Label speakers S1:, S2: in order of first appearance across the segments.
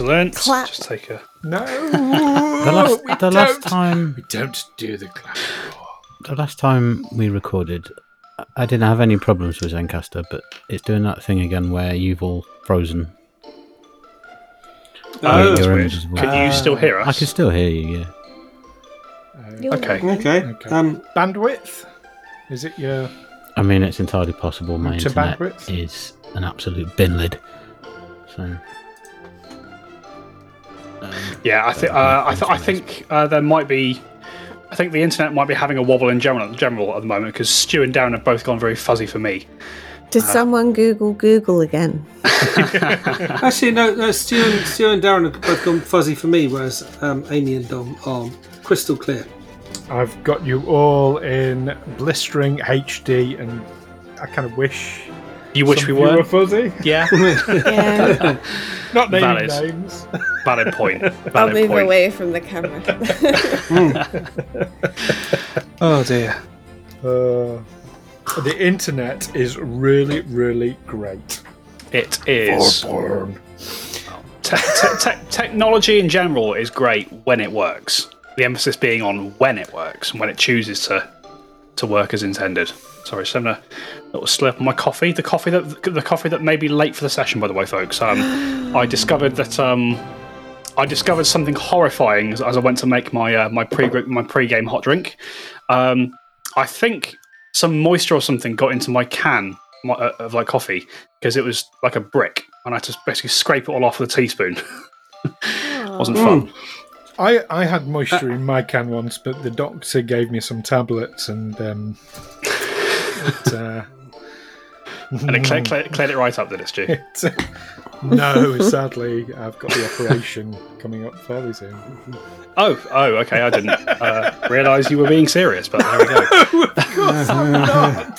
S1: Excellent.
S2: Clap.
S1: Just take a.
S3: No.
S4: The last,
S3: we
S4: the last
S3: don't.
S4: time,
S3: We don't do the clap.
S4: the last time we recorded, I- I didn't have any problems with Zencastr, but it's doing that thing again where you've all frozen.
S1: Oh, that's
S4: your
S1: weird.
S4: image as well.
S1: Can you still hear us?
S4: I can still hear you. Yeah.
S1: Okay.
S5: Okay.
S3: Okay.
S5: Um,
S3: Bandwidth? Is it your.
S4: I mean, it's entirely possible my
S3: To
S4: internet
S3: bandwidth?
S4: is an absolute bin lid. So. Um,
S1: Yeah, I think uh, I, th- I think uh, there might be. I think the internet might be having a wobble in general, general at the moment because Stu and Darren have both gone very fuzzy for me.
S2: Did someone Google Google again?
S5: actually, no. no Stu, and, Stu and Darren have both gone fuzzy for me, whereas um, Amy and Dom are crystal clear.
S3: I've got you all in blistering HD, and I kind of wish.
S1: You wish
S3: some
S1: we
S3: of you
S1: were?
S3: fuzzy.
S1: Yeah,
S2: Yeah,
S3: Not naming
S1: Valid.
S3: names.
S1: valid point.
S2: I'll move
S1: point.
S2: away from the camera.
S1: Oh dear.
S3: Uh, the internet is really, really great.
S1: It is.
S3: porn.
S1: Te- te- te- technology in general is great when it works. The emphasis being on when it works and when it chooses to to work as intended. Sorry, just having a little slip on my coffee. The coffee that the coffee that may be late for the session, by the way, folks. Um, I discovered that um, I discovered something horrifying as, as I went to make my uh, my pre my pre-game hot drink. Um, I think some moisture or something got into my can my, uh, of like coffee because it was like a brick, and I had to basically scrape it all off with a teaspoon. Wasn't fun.
S3: I, I had moisture in my can once, but the doctor gave me some tablets and. Um, it, uh,
S1: And it cle- cle- cleared it right up, did it, Stu?
S3: it, no, sadly, I've got the operation coming up fairly soon.
S1: Oh, oh, okay. I didn't uh, realise you were being serious, but there we go.
S3: of course I'm not.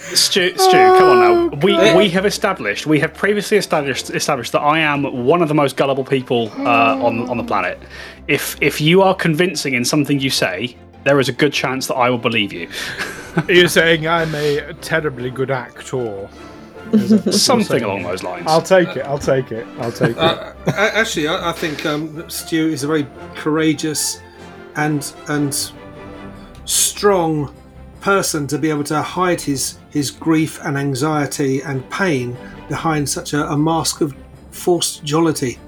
S1: Stu, Stu, come on now. We we have established, we have previously established established that I am one of the most gullible people uh, on on the planet. If if you are convincing in something you say, there is a good chance that I will believe you.
S3: You're saying I'm a terribly good actor.
S1: Something along those lines.
S3: I'll take it. I'll take it. I'll take it.
S5: Uh, actually, I, I think um, Stu is a very courageous and and strong person to be able to hide his his grief and anxiety and pain behind such a, a mask of forced jollity.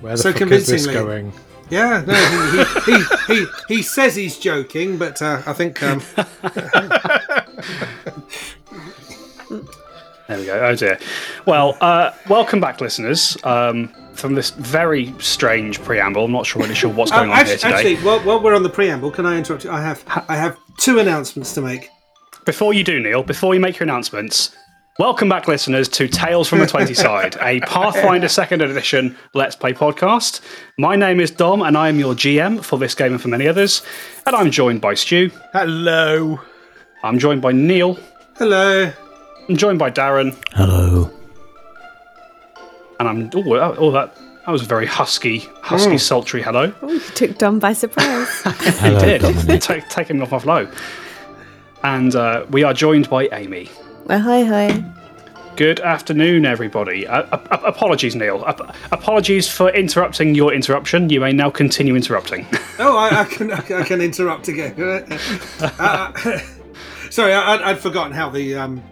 S3: Where the
S5: so
S3: fuck is this going?
S5: Yeah, no, he he, he, he, he says he's joking, but uh, I think um,
S1: There we go. Oh dear. Well, uh, welcome back, listeners. Um, from this very strange preamble, I'm not sure really sure what's going
S5: uh,
S1: on
S5: actually,
S1: here today.
S5: actually while, while we're on the preamble, can I interrupt you? I have I have two announcements to make.
S1: Before you do, Neil, before you make your announcements, welcome back, listeners, to Tales from the 20 Side, a Pathfinder 2nd Edition Let's Play podcast. My name is Dom, and I am your GM for this game and for many others. And I'm joined by Stu.
S3: Hello.
S1: I'm joined by Neil.
S5: Hello.
S1: I'm joined by Darren.
S4: Hello.
S1: And I'm. Oh, oh, oh, that, that was a very husky, husky, sultry hello.
S2: Oh, you took Dom by surprise.
S4: Hello,
S1: did.
S4: Dominic.
S1: Take, him me off my flow. And uh, we are joined by Amy.
S2: Well, hi, hi.
S1: Good afternoon, everybody. Uh, ap- ap- apologies, Neil. Ap- apologies for interrupting your interruption. You may now continue interrupting.
S5: Oh, I, I can I can interrupt again. Uh, uh, sorry, I, I'd- I'd forgotten how the um,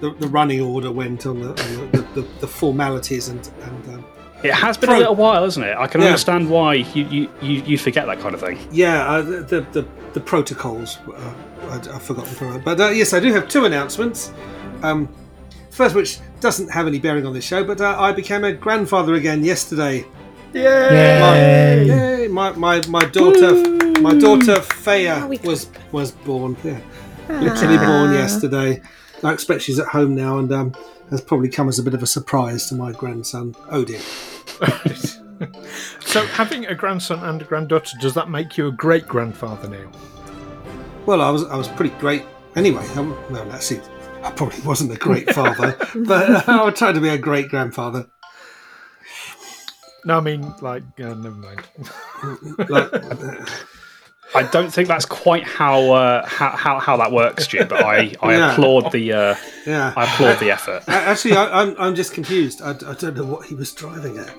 S5: the, the running order went on the on the, the, the, the formalities and and um,
S1: it has been a little while, hasn't it? I can
S5: Yeah.
S1: understand why you, you, you, you forget that kind of thing.
S5: yeah, uh, the, the the the protocols. Uh, I'd, I've forgotten for but uh, yes, I do have two announcements. Um, first, which doesn't have any bearing on this show, but uh, I became a grandfather again yesterday.
S3: Yay!
S5: Yay! My, my, my daughter, my daughter Faya
S2: Oh,
S5: was was born. Yeah, literally born yesterday. I expect she's at home now, and um, has probably come as a bit of a surprise to my grandson Odin.
S3: So, having a grandson and a granddaughter, does that make you a great grandfather now?
S5: Well, I was I was pretty great anyway. Um, well, actually, I probably wasn't a great father, but I would try to be a great grandfather.
S3: No, I mean, like, uh, never mind.
S5: Like, uh,
S1: I don't think that's quite how uh, how, how how that works, Stu. But I, I
S5: Yeah.
S1: applaud the uh,
S5: Yeah.
S1: I applaud the effort.
S5: A- Actually, I, I'm, I'm just confused. I, I don't know what he was driving at.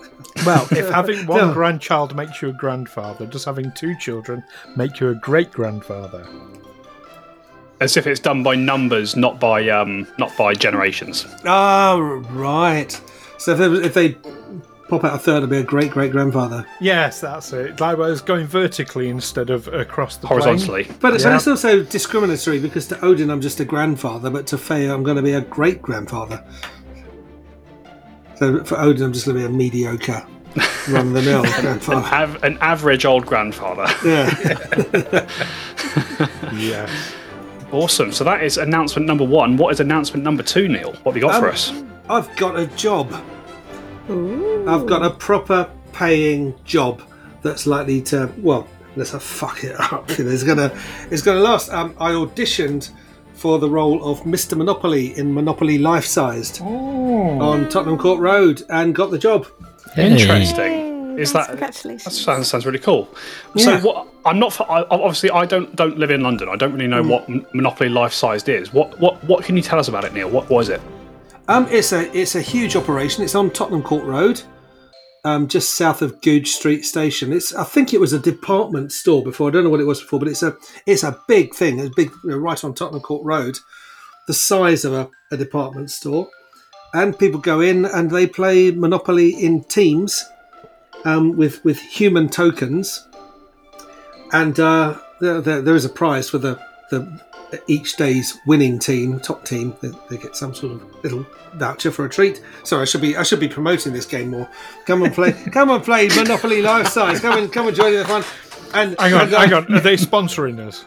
S3: Well, if having one
S5: No.
S3: grandchild makes you a grandfather, does having two children make you a great grandfather?
S1: As if it's done by numbers, not by um, not by generations.
S5: Oh, right. So if they, if they pop out a third, it'll be a great great grandfather.
S3: Yes, that's it. Like I was going vertically instead of across the plane.
S1: Horizontally.
S5: But, but
S3: Yeah.
S5: it's also discriminatory because to Odin, I'm just a grandfather, but to Faye, I'm going to be a great grandfather. So for Odin, I'm just going to be a mediocre, run of the mill grandfather.
S1: Av- an average old grandfather.
S5: Yeah.
S3: Yes.
S1: awesome. So that is announcement number one. What is announcement number two, Neil? What have you got for
S5: Um,
S1: us?
S5: I've got a job.
S2: Ooh.
S5: I've got a proper paying job that's likely to well, let's fuck it up. It's gonna it's gonna last. Um, I auditioned for the role of Mr. Monopoly in Monopoly Life Sized
S3: Oh.
S5: on Tottenham Court Road and got the job.
S1: Interesting.
S2: Yay.
S1: Is
S2: Nice,
S1: that-
S2: Congratulations.
S1: That sounds, sounds really cool.
S5: Yeah.
S1: So what? I'm not. f- I, obviously, I don't don't live in London. I don't really
S5: Mm.
S1: know what Monopoly Life Sized is. What what what can you tell us about it, Neil? What was it?
S5: Um, it's a it's a huge operation. It's on Tottenham Court Road, um, just south of Goodge Street Station. It's I think it was a department store before. I don't know what it was before, but it's a it's a big thing. It's big, you know, right on Tottenham Court Road, the size of a, a department store, and people go in and they play Monopoly in teams, um, with with human tokens, and uh, there, there, there is a prize for the the each day's winning team, top team, they, they get some sort of little voucher for a treat. Sorry, I should be I should be promoting this game more. Come and play, come and play Monopoly Life Size. Come and come and join in the fun. And
S3: Hang on,
S5: and, uh,
S3: hang on. Are they sponsoring us?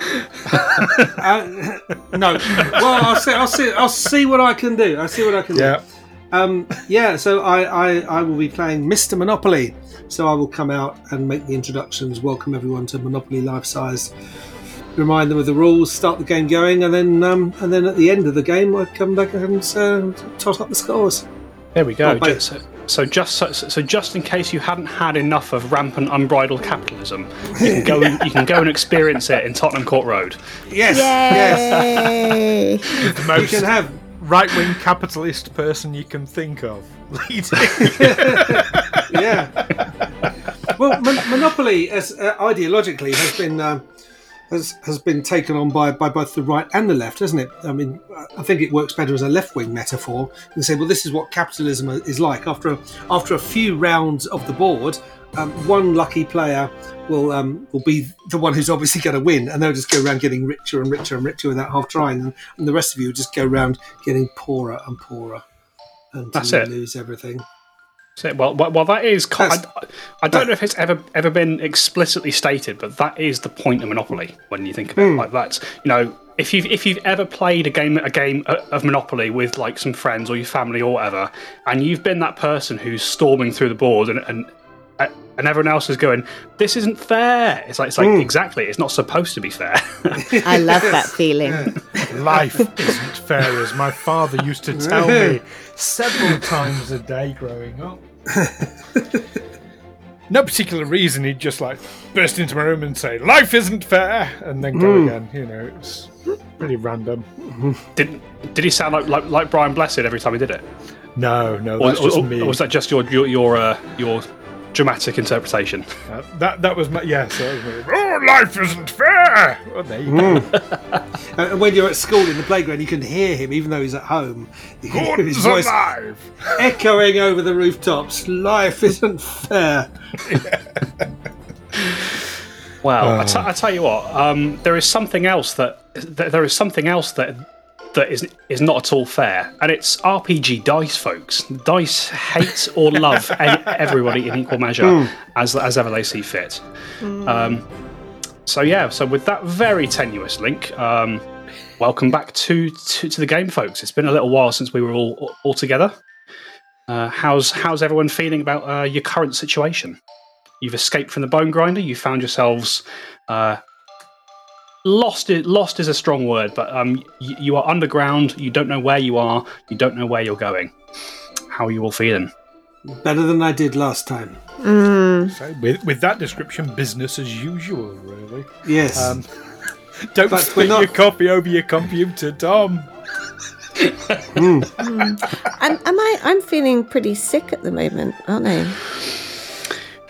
S5: uh, no, well, I'll see. I'll see. I'll see what I can do. I'll see what I can do.
S3: Yeah.
S5: Um, yeah, so I, I, I will be playing Mr. Monopoly. So I will come out and make the introductions, welcome everyone to Monopoly Life Size, remind them of the rules, start the game going, and then um, and then at the end of the game, I come back and uh, tot up the scores.
S1: There we go.
S5: Oh.
S1: Just, so, so just so, so just in case you hadn't had enough of rampant unbridled capitalism, you can go and, you can go and experience it in Tottenham Court Road.
S5: Yes, yes.
S2: Yay!
S3: The
S5: You
S3: most
S5: can have
S3: right wing capitalist person you can think of.
S5: yeah. Well, Mon- Monopoly, as uh, ideologically, has been um, has has been taken on by, by both the right and the left, hasn't it? I mean, I think it works better as a left wing metaphor. You say, well, this is what capitalism is like. After a, after a few rounds of the board, um, one lucky player will um, will be the one who's obviously going to win, and they'll just go around getting richer and richer and richer without half trying, and, and the rest of you will just go around getting poorer and poorer until
S1: That's
S5: you
S1: it.
S5: lose everything.
S1: So, well, well, well, that is. ki- I, I don't know if it's ever ever been explicitly stated, but that is the point of Monopoly when you think of it hmm. like that. You know, if you've if you've ever played a game a game uh, of Monopoly with like some friends or your family or whatever, and you've been that person who's storming through the board and and uh, and everyone else is going, "This isn't fair." It's like it's like hmm. exactly, it's not supposed to be fair.
S2: I love that feeling.
S3: Life isn't fair, as my father used to tell me several times a day growing up. no particular reason, he'd just like burst into my room and say, Life isn't fair, and then go again. You know, it's pretty random.
S1: did did he sound like, like like Brian Blessed every time he did it,
S3: No, no,
S1: or,
S3: that's just
S1: or-
S3: me.
S1: or was that just your your your uh, your dramatic interpretation?
S3: Uh, that that was my yes. that was me. Oh, life isn't fair. Well, there you go.
S5: Uh, And when you're at school in the playground, you can hear him, even though he's at home. You can hear his voice
S3: alive.
S5: echoing over the rooftops. Life isn't fair.
S1: Well, I t- I tell you what, um, there is something else that th- there is something else that that is is not at all fair, and it's RPG dice, folks. Dice hate or love everybody in equal measure as as ever they see fit. Um, so yeah, so with that very tenuous link, um, welcome back to, to to the game, folks. It's been a little while since we were all all together. Uh, how's how's everyone feeling about uh, your current situation? You've escaped from the bone grinder. You found yourselves uh, lost. i- Lost is a strong word, but um, y- you are underground. You don't know where you are. You don't know where you're going. How are you all feeling?
S5: Better than I did last time.
S3: So with, with that description, business as usual, really.
S5: Yes.
S3: Um, don't
S5: But
S3: split
S5: we're not-
S3: your copy over your computer, Tom.
S2: am, am I? I'm feeling pretty sick at the moment, aren't I?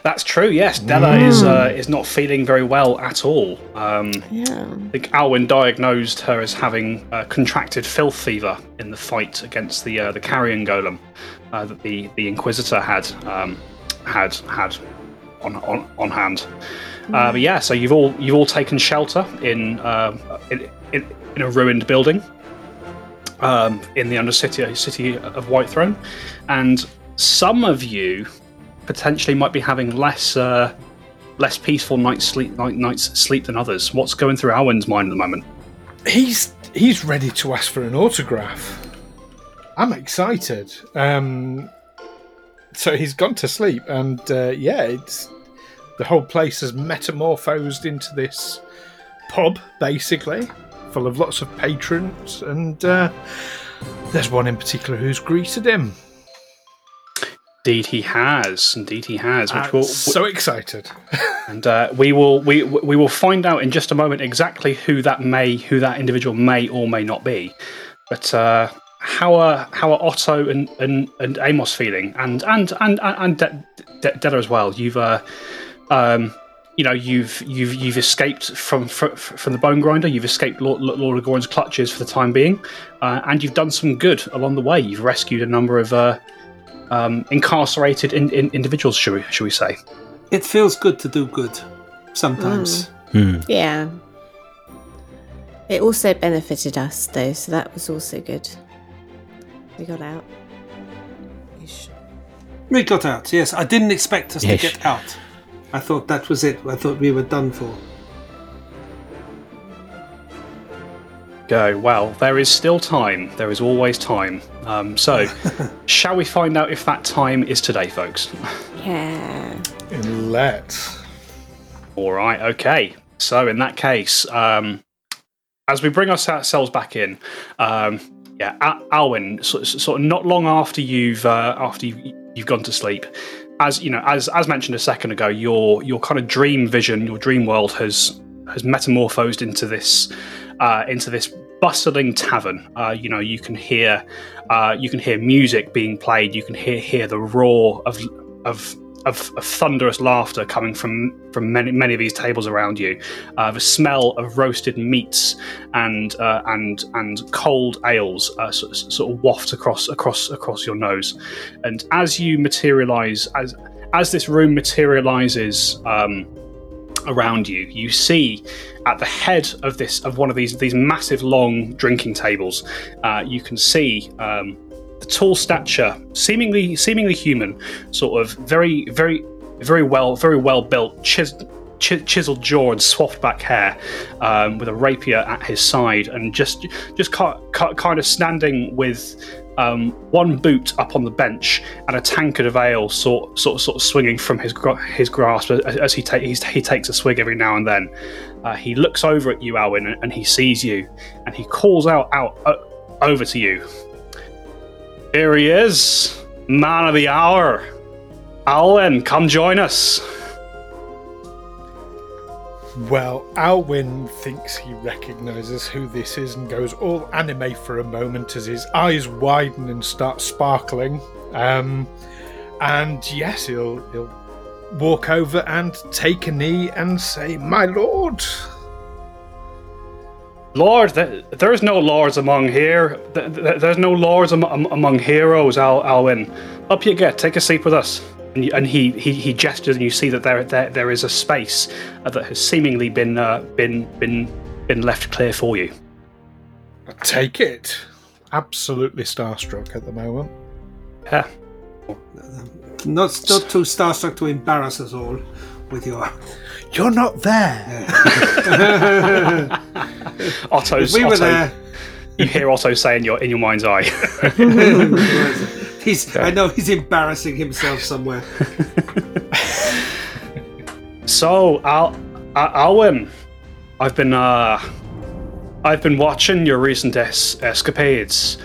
S1: That's true. Yes, Della is uh, is not feeling very well at all. Um,
S2: Yeah.
S1: I think Alwyn diagnosed her as having uh, contracted filth fever in the fight against the uh, the carrion golem uh, that the, the Inquisitor had um, had had on on, on hand. Uh, but yeah, so you've all you've all taken shelter in um, in, in, in a ruined building um, in the undercity city of Whitethrone, and some of you potentially might be having less. Uh, less peaceful night's sleep, night, night's sleep than others. What's going through Alwyn's mind at the moment?
S3: He's he's ready to ask for an autograph. I'm excited. Um, so he's gone to sleep, and uh, yeah, it's the whole place has metamorphosed into this pub, basically, full of lots of patrons, and uh, there's one in particular who's greeted him.
S1: Indeed, he has. Indeed, he has. Which
S3: I'm
S1: will,
S3: so excited.
S1: and uh, we will we we will find out in just a moment exactly who that may who that individual may or may not be. But uh, how are how are Otto and, and, and Amos feeling, and and and and De- De- Della as well? You've uh, um, you know you've you've you've escaped from from, from the bone grinder. You've escaped Lord, Lord of Gorin's clutches for the time being, uh, and you've done some good along the way. You've rescued a number of uh, um, incarcerated in, in, individuals, should we shall we say?
S5: it feels good to do good sometimes.
S4: Hmm.
S2: Yeah. It also benefited us, though, so that was also good. We got out. Ish.
S5: We got out, yes. I didn't expect us
S4: Yes.
S5: to get out. I thought that was it. I thought we were done for.
S1: Go. Well, there is still time. There is always time. Um, so, shall we find out if that time is today, folks?
S2: Yeah.
S3: Let's.
S1: All right. Okay. So, in that case, um, as we bring ourselves back in, um, yeah, Al- Alwyn, sort, sort of not long after you've uh, after you, you've gone to sleep, as you know, as as mentioned a second ago, your your kind of dream vision, your dream world has has metamorphosed into this uh, into this bustling tavern. Uh, you know, you can hear uh, you can hear music being played. You can hear hear the roar of of of, of thunderous laughter coming from from many many of these tables around you. Uh, the smell of roasted meats and uh, and and cold ales uh, sort, sort of waft across across across your nose. And as you materialize, as as this room materializes. Um, around you you see at the head of this of one of these these massive long drinking tables uh, you can see um, the tall stature seemingly seemingly human sort of very very very well very well built chis- chi- chiseled jaw and swapped back hair um, with a rapier at his side and just just ki- ki- kind of standing with um, one boot up on the bench and a tankard of ale sort sort of, sort of swinging from his his grasp as, as he, ta- he's, he takes a swig every now and then. Uh, he looks over at you, Alwyn, and, and he sees you, and he calls out out uh, over to you. Here he is, man of the hour. Alwyn, come join us.
S3: Well, Alwyn thinks he recognises who this is and goes all anime for a moment as his eyes widen and start sparkling. Um, and yes, he'll he'll walk over and take a knee and say, "My lord."
S1: Lord, there's no lords among here. Th- th- there's no lords am- am- among heroes, Al- Alwyn. Up you get. Take a seat with us. And, and he, he he gestures, and you see that there there, there is a space uh, that has seemingly been uh, been been been left clear for you.
S3: Take it. Absolutely starstruck at the moment.
S1: Yeah.
S5: Not, not too starstruck to embarrass us all with your.
S3: You're not there.
S1: Otto's.
S5: If we were
S1: Otto,
S5: there,
S1: You hear Otto say in your in your mind's eye.
S5: he's. I know he's embarrassing himself somewhere.
S1: So, Al, Al- Alwyn, I've been uh, I've been watching your recent es- escapades,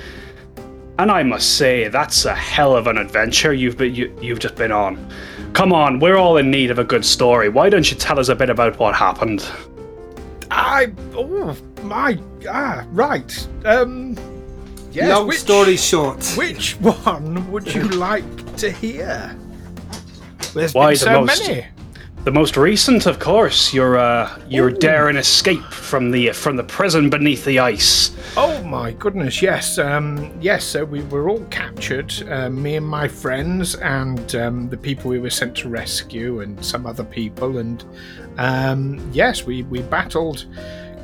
S1: and I must say that's a hell of an adventure you've been, you, you've just been on. Come on, we're all in need of a good story. Why don't you tell us a bit about what happened?
S3: I. Oh, my. Ah, right. Um. Yes,
S5: Long
S3: which,
S5: story short.
S3: Which one would you like to hear? There's
S1: Why
S3: been
S1: the
S3: so
S1: most?
S3: many.
S1: The most recent, of course, your uh, your daring escape from the from the prison beneath the ice.
S3: Oh my goodness, yes. Um, yes, so we were all captured, uh, me and my friends, and um, the people we were sent to rescue, and some other people. And um, yes, we, we battled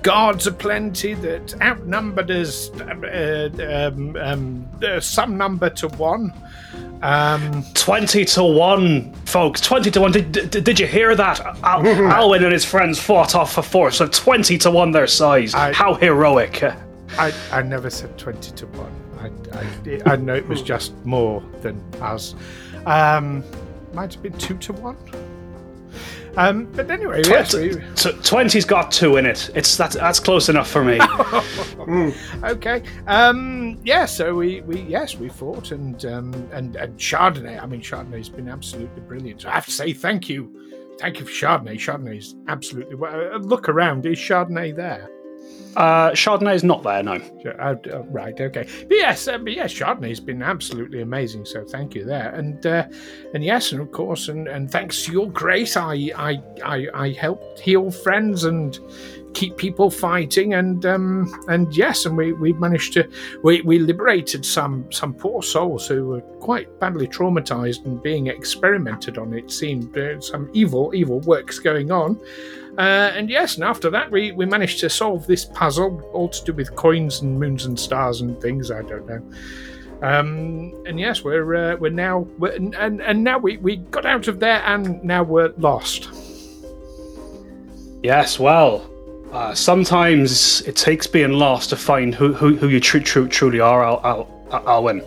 S3: guards aplenty that outnumbered us uh, um, um, uh, some number to one. Um,
S1: Twenty to one, folks. Twenty to one. Did, did, did you hear that? Al- Alwyn and his friends fought off a force of twenty to one their size.
S3: I-
S1: How heroic!
S3: I, I never said 20 to 1. I, I, I know it was just more than us. Um, might have been 2 to 1. Um, but anyway, yes, we,
S1: Tw- Twenty's got two in it. It's that's that's close enough for me.
S3: okay. Um, yeah, so we, we yes we fought and um, and and Chardonnay. I mean, Chardonnay's been absolutely brilliant. I have to say thank you, thank you for Chardonnay. Chardonnay's absolutely. well, uh, Look around. Is Chardonnay there?
S1: Uh, Chardonnay is not there, no.
S3: Uh, uh, right, okay. But yes, uh, but yes, Chardonnay's been absolutely amazing. So thank you there, and uh, and yes, and of course, and, and thanks to your grace, I I I, I helped heal friends and keep people fighting, and um and yes, and we we managed to we, we liberated some some poor souls who were quite badly traumatized and being experimented on. It seemed uh, some evil evil works going on. Uh, and yes, and after that, we, we managed to solve this puzzle, all to do with coins and moons and stars and things. I don't know. Um, and yes, we're uh, we're now we're, and and now we, we got out of there, and now we're lost.
S1: Yes, well, uh, sometimes it takes being lost to find who who, who you tru- tru- truly are, Al- Al- Alwyn.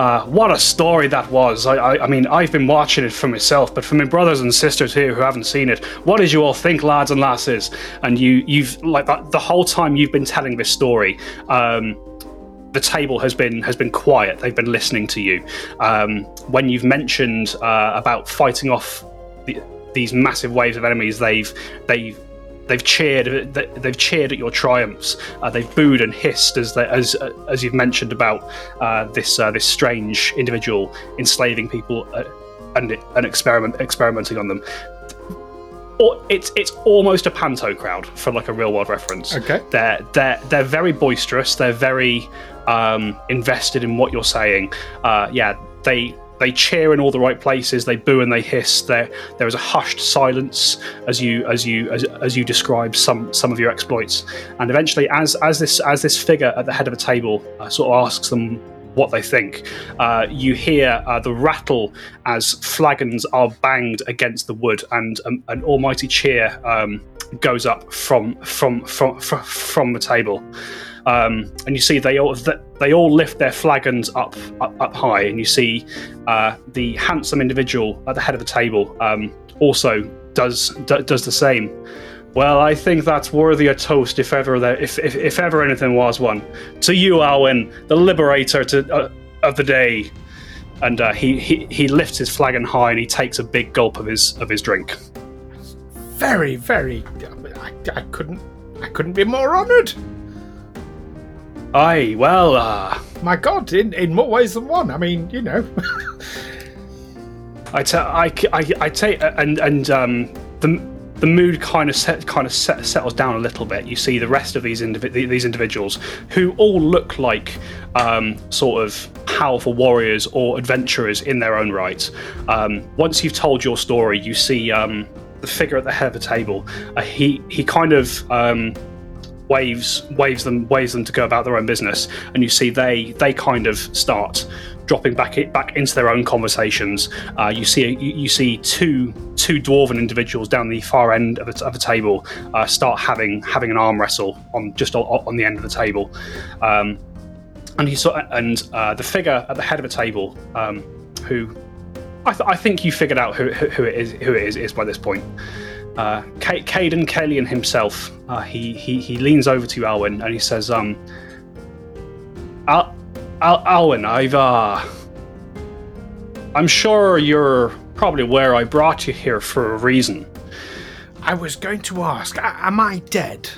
S1: Uh, what a story that was! I, I I mean, I've been watching it for myself, but for my brothers and sisters here who haven't seen it, what did you all think, lads and lasses? And you you've like the, whole time you've been telling this story. Um, the table has been has been quiet. They've been listening to you. Um, when you've mentioned uh, about fighting off the, these massive waves of enemies, they've they've they've cheered they've cheered at your triumphs. Uh, they've booed and hissed as they, as as you've mentioned about uh, this uh, this strange individual enslaving people uh, and and experiment experimenting on them. Or it's it's almost a panto crowd for like a real world reference.
S3: Okay.
S1: They're they're they're very boisterous. They're very um, invested in what you're saying. Uh, yeah, they they cheer in all the right places. They boo and they hiss. There there is a hushed silence as you as you as, as you describe some some of your exploits. And eventually, as as this as this figure at the head of a table uh, sort of asks them what they think. Uh, you hear uh, the rattle as flagons are banged against the wood, and um, an almighty cheer um, goes up from from from from, from the table. Um, and you see they all they all lift their flagons up up, up high, and you see uh, the handsome individual at the head of the table um, also does d- does the same. Well, I think that's worthy a toast if ever there, if, if if ever anything was one. To you, Alwyn, the liberator to, uh, of the day. And uh, he, he he lifts his flagon high and he takes a big gulp of his of his drink.
S3: Very, very. I, I couldn't. I couldn't be more honoured.
S1: Aye, well, uh,
S3: My God, in in more ways than one. I mean, you know.
S1: I tell I, I, I take and and um, the the mood kind of set, kind of set, settles down a little bit. You see the rest of these indiv- these individuals who all look like um, sort of powerful warriors or adventurers in their own right. Um, once you've told your story, you see um, the figure at the head of the table. Uh, he he kind of um, waves waves them waves them to go about their own business, and you see they they kind of start dropping back it back into their own conversations. Uh, you see you, you see two two dwarven individuals down the far end of the, of the table uh, start having having an arm wrestle on just on, on the end of the table. Um, and he saw and uh, the figure at the head of the table, um, who I, th- I think you figured out who, who, who it is who it is, is by this point. Uh, Ca- Cayden himself, uh, he, he he leans over to Alwyn, and he says, um, Al- Al- Alwyn, I've uh, I'm sure you're probably aware I brought you here for a reason.
S3: I was going to ask, am I dead?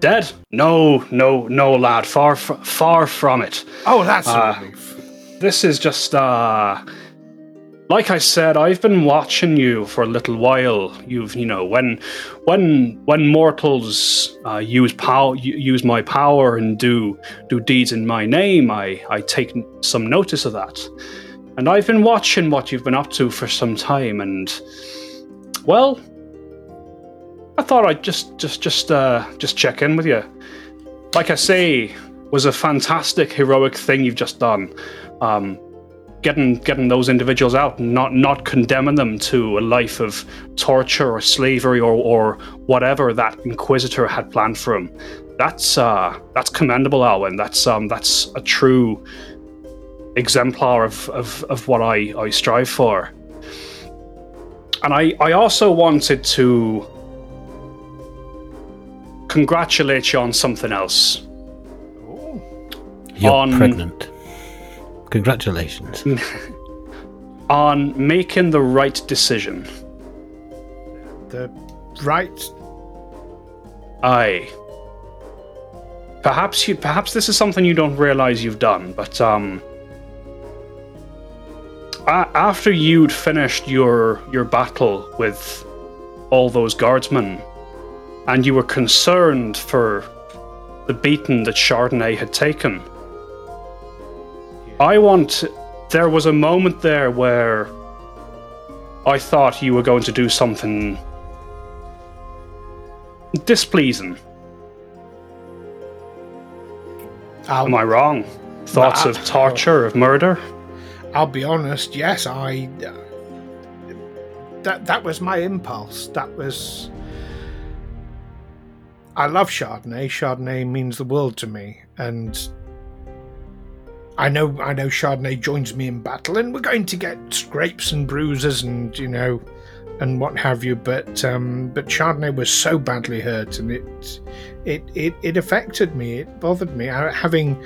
S1: Dead? No, no, no, lad. Far, f- far from it.
S3: Oh, that's
S1: Ah.
S3: a relief.
S1: This is just uh, like I said. I've been watching you for a little while. You've, you know, when, when, when mortals uh, use power, use my power and do do deeds in my name, I I take some notice of that. And I've been watching what you've been up to for some time, and well, I thought I'd just just just uh just check in with you. Like I say, was a fantastic heroic thing you've just done. Um, getting getting those individuals out, and not not condemning them to a life of torture or slavery or or whatever that Inquisitor had planned for them. That's uh that's commendable, Alwyn. That's um that's a true exemplar of, of, of what I, I strive for. And I, I also wanted to congratulate you on something else.
S4: You're
S1: On-
S4: pregnant. Congratulations.
S1: On making the right decision.
S3: The right.
S1: Aye. Perhaps you perhaps this is something you don't realize you've done, but um a- after you'd finished your your battle with all those guardsmen and you were concerned for the beating that Chardonnay had taken. I want there was a moment there where I thought you were going to do something displeasing.
S3: I'll,
S1: Am I wrong? Thoughts of torture, of murder?
S3: I'll be honest. Yes, I. That that was my impulse. That was. I love Chardonnay. Chardonnay means the world to me, and I know I know Chardonnay joins me in battle, and we're going to get scrapes and bruises, and you know, and what have you. But um, but Chardonnay was so badly hurt, and it it it, it affected me. It bothered me. I, having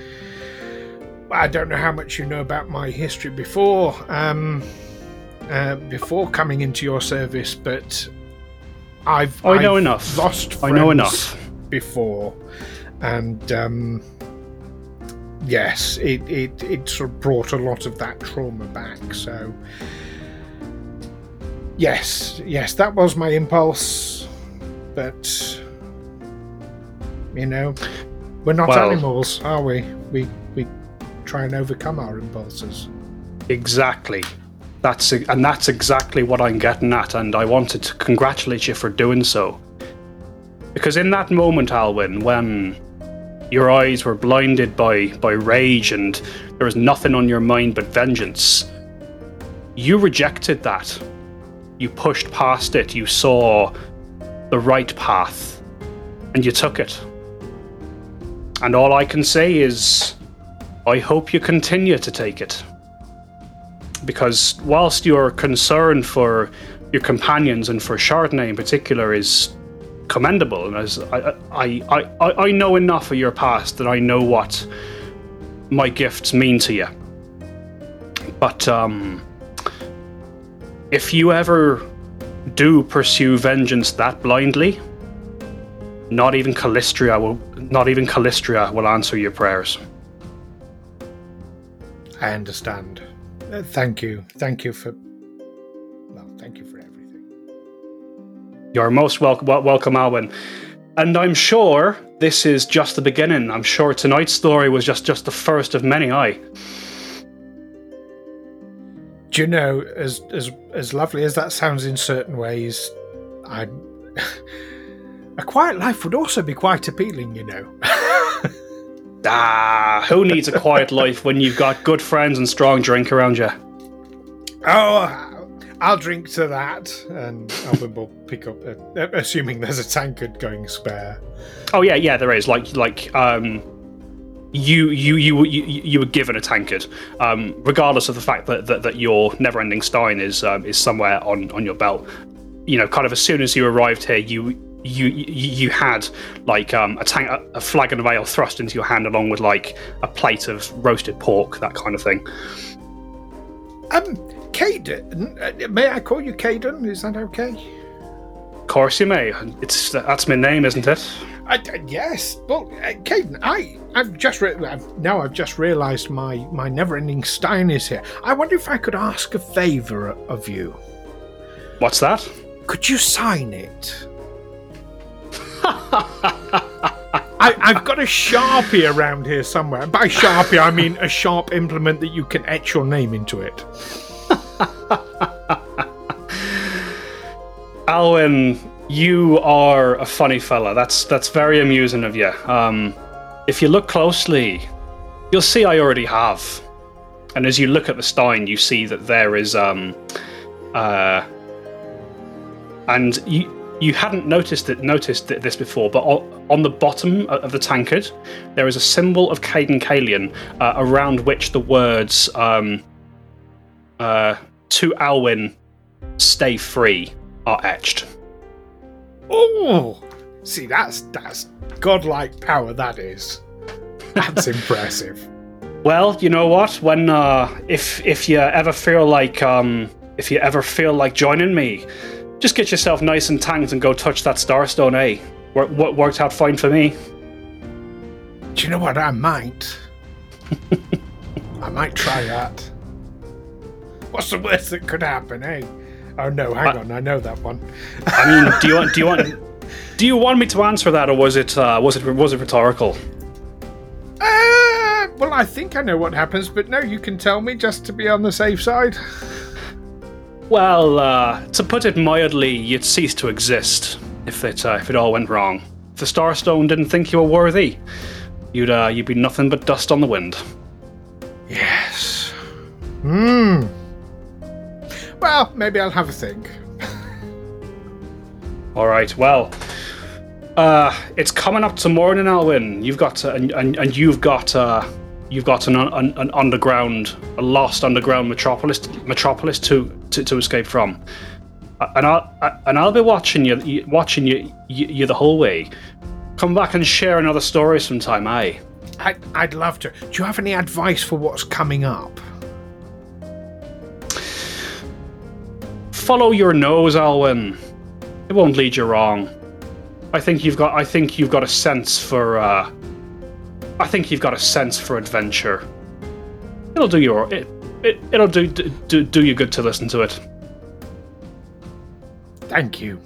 S3: I don't know how much you know about my history before um, uh, before coming into your service, but I've
S1: I know
S3: I've
S1: enough.
S3: Lost
S1: I know enough.
S3: before, and um, yes, it, it it sort of brought a lot of that trauma back. So yes, yes, that was my impulse, but you know, we're not
S1: Well-
S3: animals, are we? We we try and overcome our impulses.
S1: Exactly. That's and that's exactly what I'm getting at, and I wanted to congratulate you for doing so. Because in that moment, Alwyn, when your eyes were blinded by by rage and there was nothing on your mind but vengeance, you rejected that. You pushed past it. You saw the right path, and you took it. And all I can say is, I hope you continue to take it because whilst your concern for your companions and for Chardonnay in particular is commendable, and as I, I, I, I, know enough of your past that I know what my gifts mean to you. But um, if you ever do pursue vengeance that blindly, not even Callistria will, not even Callistria will answer your prayers.
S3: I understand. Uh, thank you, thank you for. Well, thank you for.
S1: You're most welcome, welcome, Alwyn. And I'm sure this is just the beginning. I'm sure tonight's story was just just the first of many. I.
S3: Do you know, as as as lovely as that sounds in certain ways, I a quiet life would also be quite appealing. You know.
S1: Ah, who needs a quiet life when you've got good friends and strong drink around you?
S3: Oh, I'll drink to that, and Alwyn will pick up, uh, assuming there's a tankard going spare.
S1: Oh yeah, yeah, there is. Like like um, you you you you, you were given a tankard, um, regardless of the fact that that, that your never-ending stein is um, is somewhere on on your belt. You know, kind of as soon as you arrived here, you you you, you had like um, a tank, a, a flagon of ale thrust into your hand, along with like a plate of roasted pork, that kind of thing.
S3: Um, Cayden, uh, may I call you Cayden? Is that okay?
S1: Of course, you may. It's that's my name, isn't it?
S3: Uh, uh, yes. Well, uh, Cayden, I, I've just re- I've, now I've just realised my my never-ending Stein is here. I wonder if I could ask a favour of you.
S1: What's that?
S3: Could you sign it? I, I've got a sharpie around here somewhere. By sharpie, I mean a sharp implement that you can etch your name into it.
S1: Alwyn, you are a funny fella. That's that's very amusing of you. Um, if you look closely, you'll see I already have. And as you look at the stein, you see that there is um, uh, and you you hadn't noticed it noticed this before, but on, on the bottom of the tankard, there is a symbol of Cayden Cailean, uh, around which the words um, uh, "To Alwyn, stay free" are etched.
S3: Oh, see, that's that's godlike power. That is. That's impressive.
S1: Well, you know what? When uh, if if you ever feel like um, if you ever feel like joining me, just get yourself nice and tanked and go touch that starstone. Eh? What worked out fine for me.
S3: Do you know what? I might. I might try that. What's the worst that could happen, eh? Oh no, hang
S1: I-
S3: on, I know that one.
S1: I mean, do you want do you want do you want me to answer that, or was it uh, was it was it rhetorical?
S3: Uh, well, I think I know what happens, but no, you can tell me just to be on the safe side.
S1: Well, uh, to put it mildly, you'd cease to exist if it uh, if it all went wrong. If the Starstone didn't think you were worthy, you'd uh, you'd be nothing but dust on the wind.
S3: Yes. Hmm. Well, maybe I'll have a think.
S1: All right. Well, uh, it's coming up to morning, Alwyn. You've got to, and, and, and you've got uh, you've got an, an, an underground, a lost underground metropolis metropolis to to, to escape from. Uh, And I'll uh, and I'll be watching you, watching you, you you the whole way. Come back and share another story sometime, eh?
S3: I, I'd love to. Do you have any advice for what's coming up?
S1: Follow your nose, Alwyn. It won't lead you wrong. I think you've got. I think you've got a sense for. Uh, I think you've got a sense for adventure. It'll do your. It, it it'll do, do do you good to listen to it.
S3: Thank you.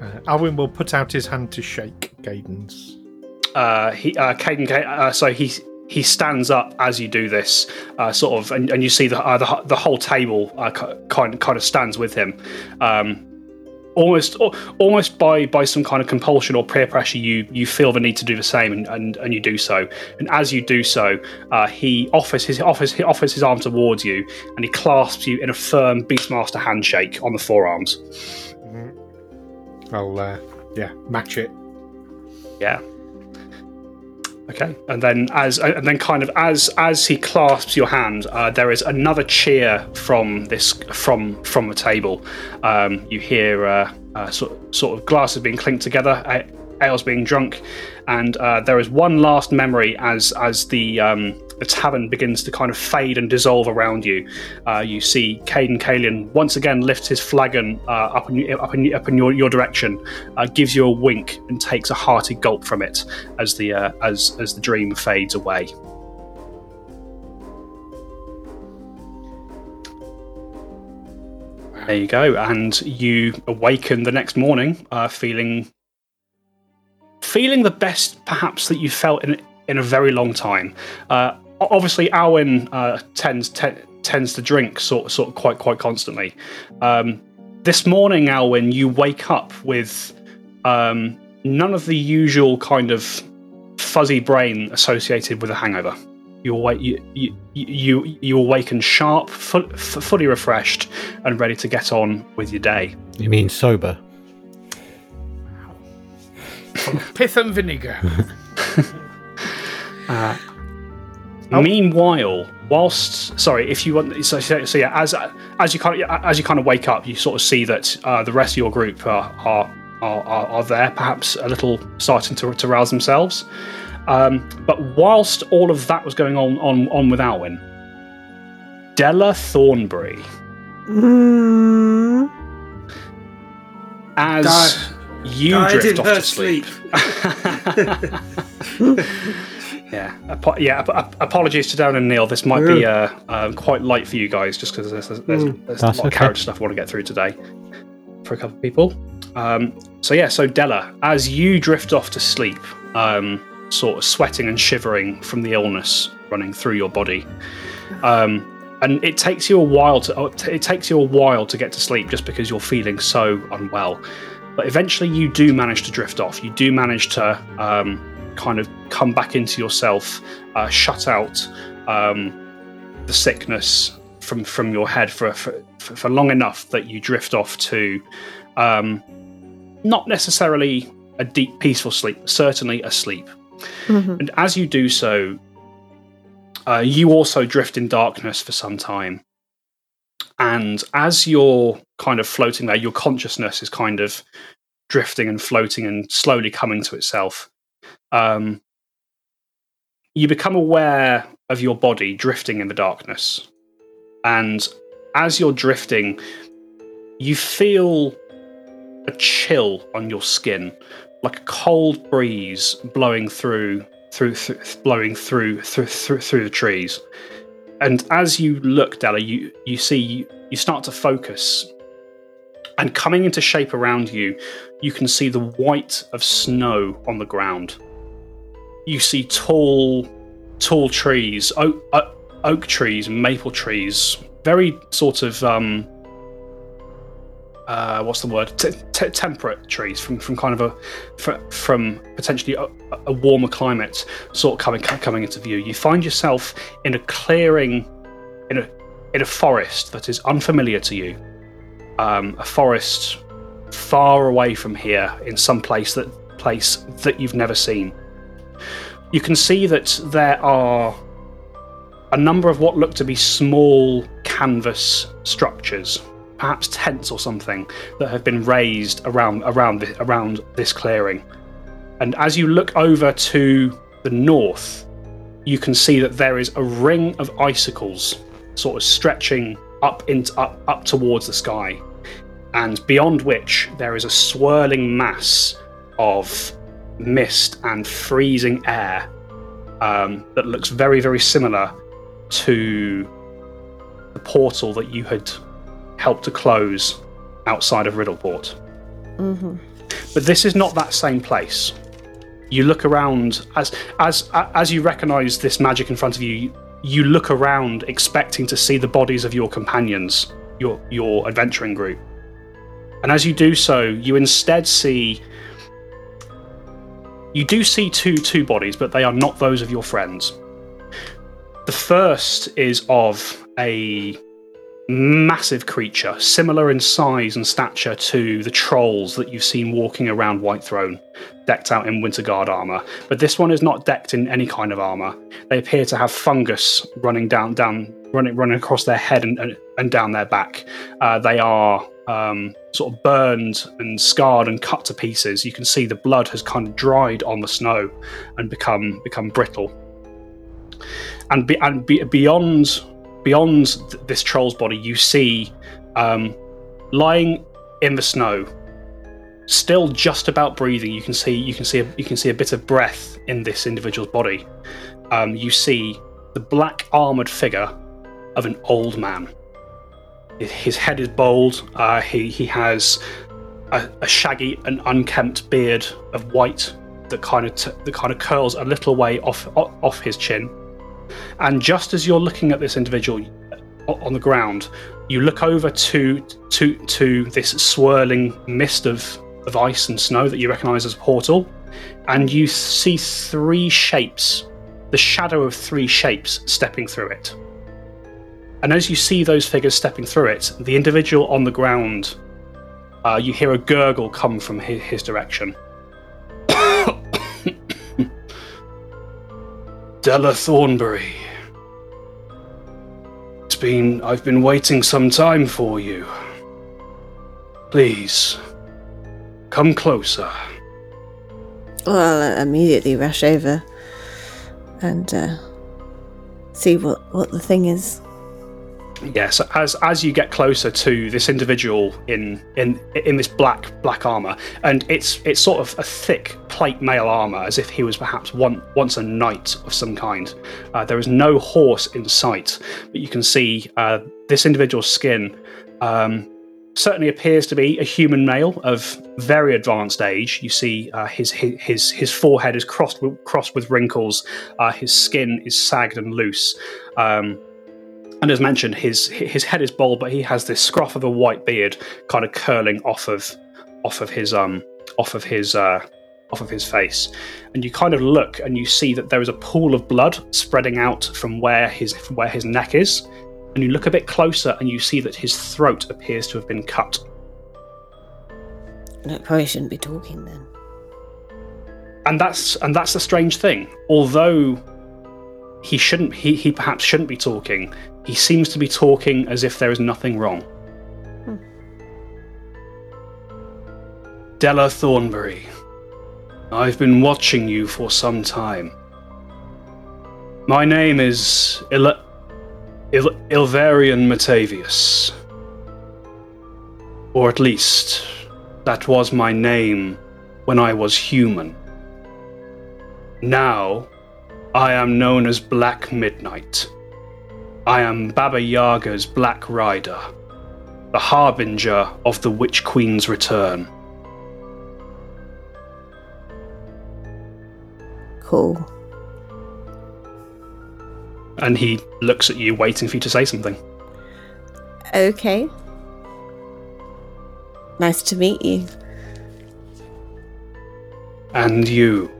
S3: Uh, Alwyn will put out his hand to shake Gaydon's.
S1: Uh, he, uh, Cayden, uh, so he he stands up as you do this, uh, sort of, and, and you see the uh, the, the whole table uh, kind kind of stands with him. Um, almost almost by by some kind of compulsion or peer pressure you you feel the need to do the same and and, and you do so and as you do so uh, he offers his offers he offers his arm towards you and he clasps you in a firm beastmaster handshake on the forearms
S3: I'll, uh, yeah, match it.
S1: yeah okay. And then as and then kind of as as he clasps your hand uh, there is another cheer from this from from the table. Um, you hear uh, uh, sort, sort of glasses being clinked together. Uh, ales being drunk and uh, there is one last memory as as the um, the tavern begins to kind of fade and dissolve around you. Uh, you see Cayden Cailean once again lifts his flagon uh, up in, up in, up in your, your direction, uh, gives you a wink, and takes a hearty gulp from it as the uh, as as the dream fades away. There you go, and you awaken the next morning, uh, feeling feeling the best perhaps that you felt in in a very long time. Uh, obviously, Alwyn uh, tends te- tends to drink sort sort of quite quite constantly. Um, this morning, Alwyn, you wake up with um, none of the usual kind of fuzzy brain associated with a hangover. You awake you you you, you awaken sharp, fu- fully refreshed, and ready to get on with your day.
S4: You mean sober?
S3: Pith and vinegar.
S1: Meanwhile, whilst sorry, if you want, so, so, so yeah, as as you kind of as you kind of wake up, you sort of see that uh, the rest of your group are, are are, are, are there, perhaps a little starting to, to rouse themselves. Um, but whilst all of that was going on on, on with Alwyn, Della Thornbury,
S2: Mm.
S1: as
S5: Die-
S1: you
S5: Died
S1: drift
S5: in
S1: off to sleep. yeah, apo- yeah. ap- ap- apologies to Darren and Neil. This might be uh, um, quite light for you guys, just because there's, there's, there's, there's a
S4: That's
S1: lot of character stuff I want to get through today for a couple of people. Um, so yeah, so Della, as you drift off to sleep, um, sort of sweating and shivering from the illness running through your body, um, and it takes you a while to oh, it takes you a while to get to sleep just because you're feeling so unwell. But eventually, you do manage to drift off. You do manage to um, kind of come back into yourself, uh, shut out um, the sickness from from your head for, for for long enough that you drift off to um, not necessarily a deep, peaceful sleep, but certainly a sleep.
S2: Mhm.
S1: And as you do so, uh, you also drift in darkness for some time. And as you're kind of floating there, your consciousness is kind of drifting and floating and slowly coming to itself. Um, you become aware of your body drifting in the darkness. And as you're drifting, you feel a chill on your skin, like a cold breeze blowing through through, through blowing through through, through through the trees. And as you look, Della, you you see you start to focus. And coming into shape around you, you can see the white of snow on the ground. You see tall, tall trees, oak, oak trees, maple trees, very sort of um, uh, what's the word? T- t- temperate trees from, from kind of a fr- from potentially a, a warmer climate, sort of coming coming into view. You find yourself in a clearing, in a in a forest that is unfamiliar to you. Um, a forest far away from here, in some place that place that you've never seen. You can see that there are a number of what look to be small canvas structures perhaps tents or something that have been raised around around around this clearing. And as you look over to the north, you can see that there is a ring of icicles, sort of stretching up into up up towards the sky, and beyond which there is a swirling mass of mist and freezing air um, that looks very very similar to the portal that you had helped to close outside of Riddleport.
S2: Mhm.
S1: But this is not that same place. You look around as as as you recognise this magic in front of you. You look around, expecting to see the bodies of your companions, your your adventuring group. And as you do so, you instead see you do see two two bodies, but they are not those of your friends. The first is of a massive creature, similar in size and stature to the trolls that you've seen walking around Whitethrone, decked out in Winter Guard armor. But this one is not decked in any kind of armor. They appear to have fungus running down, down, running, running across their head and, and, and down their back. Uh, they are um, sort of burned and scarred and cut to pieces. You can see the blood has kind of dried on the snow and become become brittle. And be, and be, beyond beyond th- this troll's body, you see um, lying in the snow, still just about breathing. You can see you can see a, you can see a bit of breath in this individual's body. Um, you see the black armored figure of an old man. His- head is bald. Uh, he he has a, a shaggy and unkempt beard of white that kind of t- that kind of curls a little way off off his chin. And just as you're looking at this individual on the ground, you look over to to to this swirling mist of, of ice and snow that you recognise as a portal, and you see three shapes, the shadow of three shapes stepping through it. And as you see those figures stepping through it, the individual on the ground, uh, you hear a gurgle come from his, his direction. Della Thornbury. It's been. I've been waiting some time for you. Please, Come closer.
S2: Well, I'll immediately rush over and uh, see what, what the thing is.
S1: Yes, as as you get closer to this individual in in in this black black armor, and it's it's sort of a thick plate mail armor, as if he was perhaps one, once a knight of some kind. Uh, there is no horse in sight, but you can see uh, this individual's skin. Um, certainly appears to be a human male of very advanced age. You see uh, his, his his forehead is crossed with, crossed with wrinkles. Uh, his skin is sagged and loose. Um, and as mentioned, his his head is bald, but he has this scruff of a white beard kind of curling off of off of his um off of his uh, off of his face. And you kind of look and you see that there is a pool of blood spreading out from where his from where his neck is. And you look a bit closer and you see that his throat appears to have been cut.
S2: I probably shouldn't be talking then.
S1: And that's and that's the strange thing. Although he shouldn't he, he perhaps shouldn't be talking, he seems to be talking as if there is nothing wrong. Hmm. Della Thornbury, I've been watching you for some time. My name is Il- Il- Ilvarian Matavius. Or at least, that was my name when I was human. Now, I am known as Black Midnight. I am Baba Yaga's Black Rider, the harbinger of the Witch Queen's return.
S2: Cool.
S1: And he looks at you, waiting for you to say something.
S2: Okay. Nice to meet you.
S1: And you.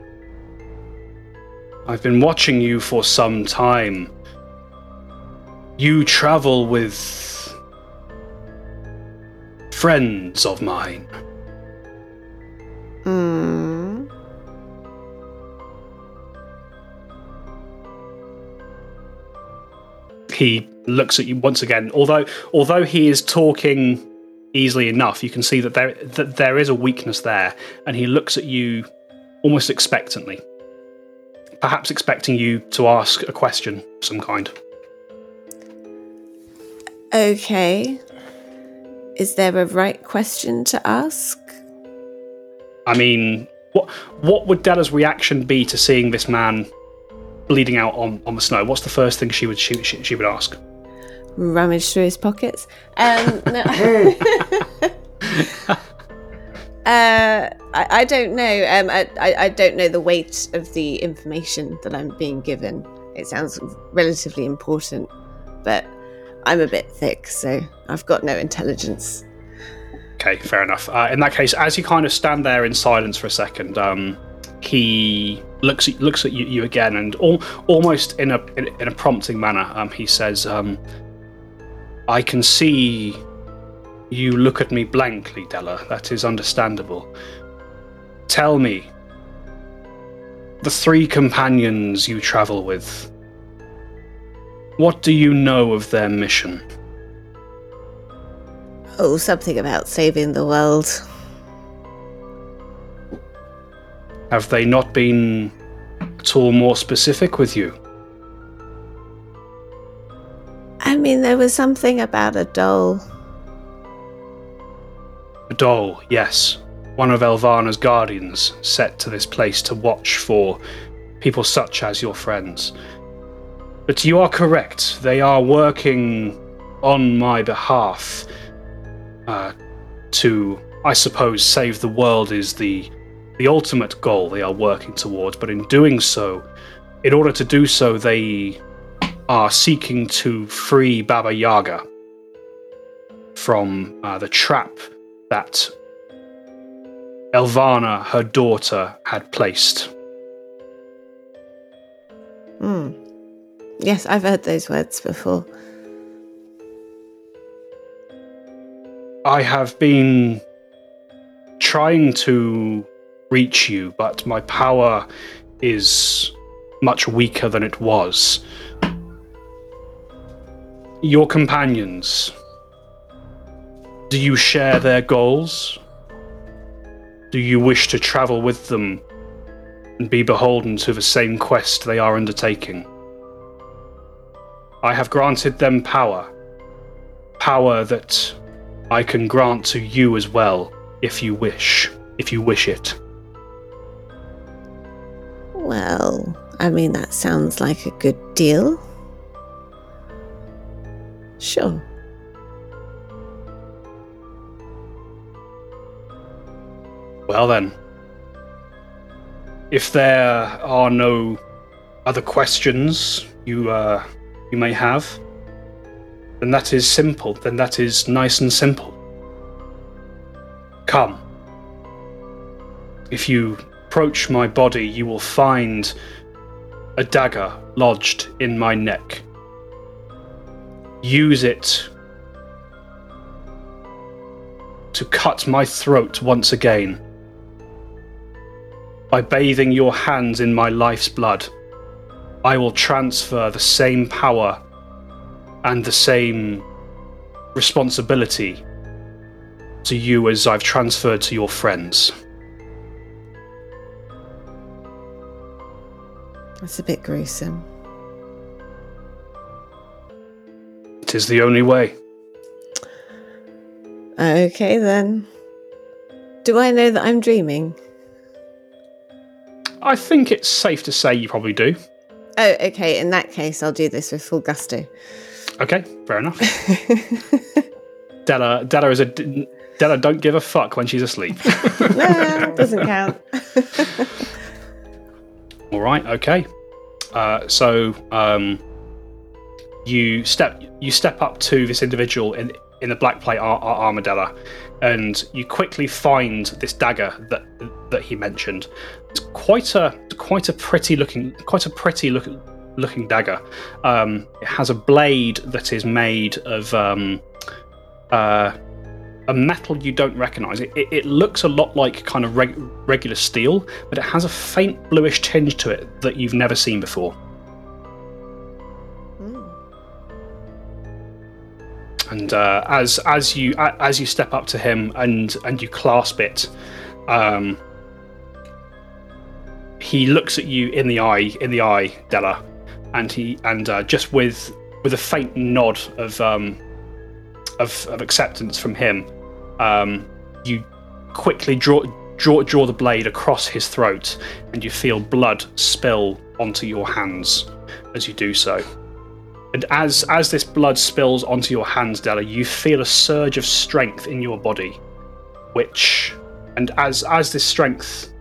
S1: I've been watching you for some time. You travel with friends of mine.
S2: Hmm.
S1: He looks at you once again. Although, although he is talking easily enough, you can see that there that there is a weakness there, and he looks at you almost expectantly, perhaps expecting you to ask a question of some kind.
S2: Okay. Is there a right question to ask?
S1: I mean, what what would Della's reaction be to seeing this man bleeding out on, on the snow? What's the first thing she would she, she, she would ask?
S2: Rummage through his pockets. Um, no. uh, I, I don't know. Um, I, I, I don't know the weight of the information that I'm being given. It sounds relatively important, but I'm a bit thick, so I've got no intelligence.
S1: Okay, fair enough. Uh, in that case, as you kind of stand there in silence for a second, um, he looks at, looks at you, you again, and almost in a in, in a prompting manner, um, he says, um, "I can see you look at me blankly, Della. That is understandable. Tell me, the three companions you travel with." What do you know of their mission?
S2: Oh, something about saving the world.
S1: Have they not been at all more specific with you?
S2: I mean, there was something about a doll.
S1: A doll, yes. One of Elvanna's guardians set to this place to watch for people such as your friends. But you are correct. They are working on my behalf uh, to, I suppose, save the world is the the ultimate goal they are working towards. But in doing so, in order to do so, they are seeking to free Baba Yaga from uh, the trap that Elvanna, her daughter, had placed.
S2: Hmm. Yes, I've heard those words before.
S1: I have been trying to reach you, but my power is much weaker than it was. Your companions, do you share their goals? Do you wish to travel with them and be beholden to the same quest they are undertaking? I have granted them power. Power that I can grant to you as well, if you wish. If you wish it.
S2: Well, I mean, that sounds like a good deal. Sure.
S1: Well then. If there are no other questions you uh, you may have, then that is simple. Then that is nice and simple. Come. If you approach my body, you will find a dagger lodged in my neck. Use it to cut my throat once again. By bathing your hands in my life's blood, I will transfer the same power and the same responsibility to you as I've transferred to your friends.
S2: That's a bit gruesome.
S1: It is the only way.
S2: Okay, then. Do I know that I'm dreaming?
S1: I think it's safe to say you probably do.
S2: Oh, okay. In that case, I'll do this with full gusto.
S1: Okay, fair enough. Della, Della is a Della. Don't give a fuck when she's asleep.
S2: no, doesn't count.
S1: All right, okay. Uh, so um, you step you step up to this individual in in the black plate ar- ar- armadella, and you quickly find this dagger that that he mentioned. It's quite a quite a pretty looking quite a pretty looking looking dagger. Um, it has a blade that is made of um, uh, a metal you don't recognize. It, it, it looks a lot like kind of reg- regular steel, but it has a faint bluish tinge to it that you've never seen before.
S2: Mm.
S1: And uh, as as you as you step up to him and and you clasp it, um, he looks at you in the eye in the eye, Della, and he and uh, just with with a faint nod of um, of, of acceptance from him, um, you quickly draw draw draw the blade across his throat, and you feel blood spill onto your hands as you do so. And as as this blood spills onto your hands, Della, you feel a surge of strength in your body, which, and as as this strength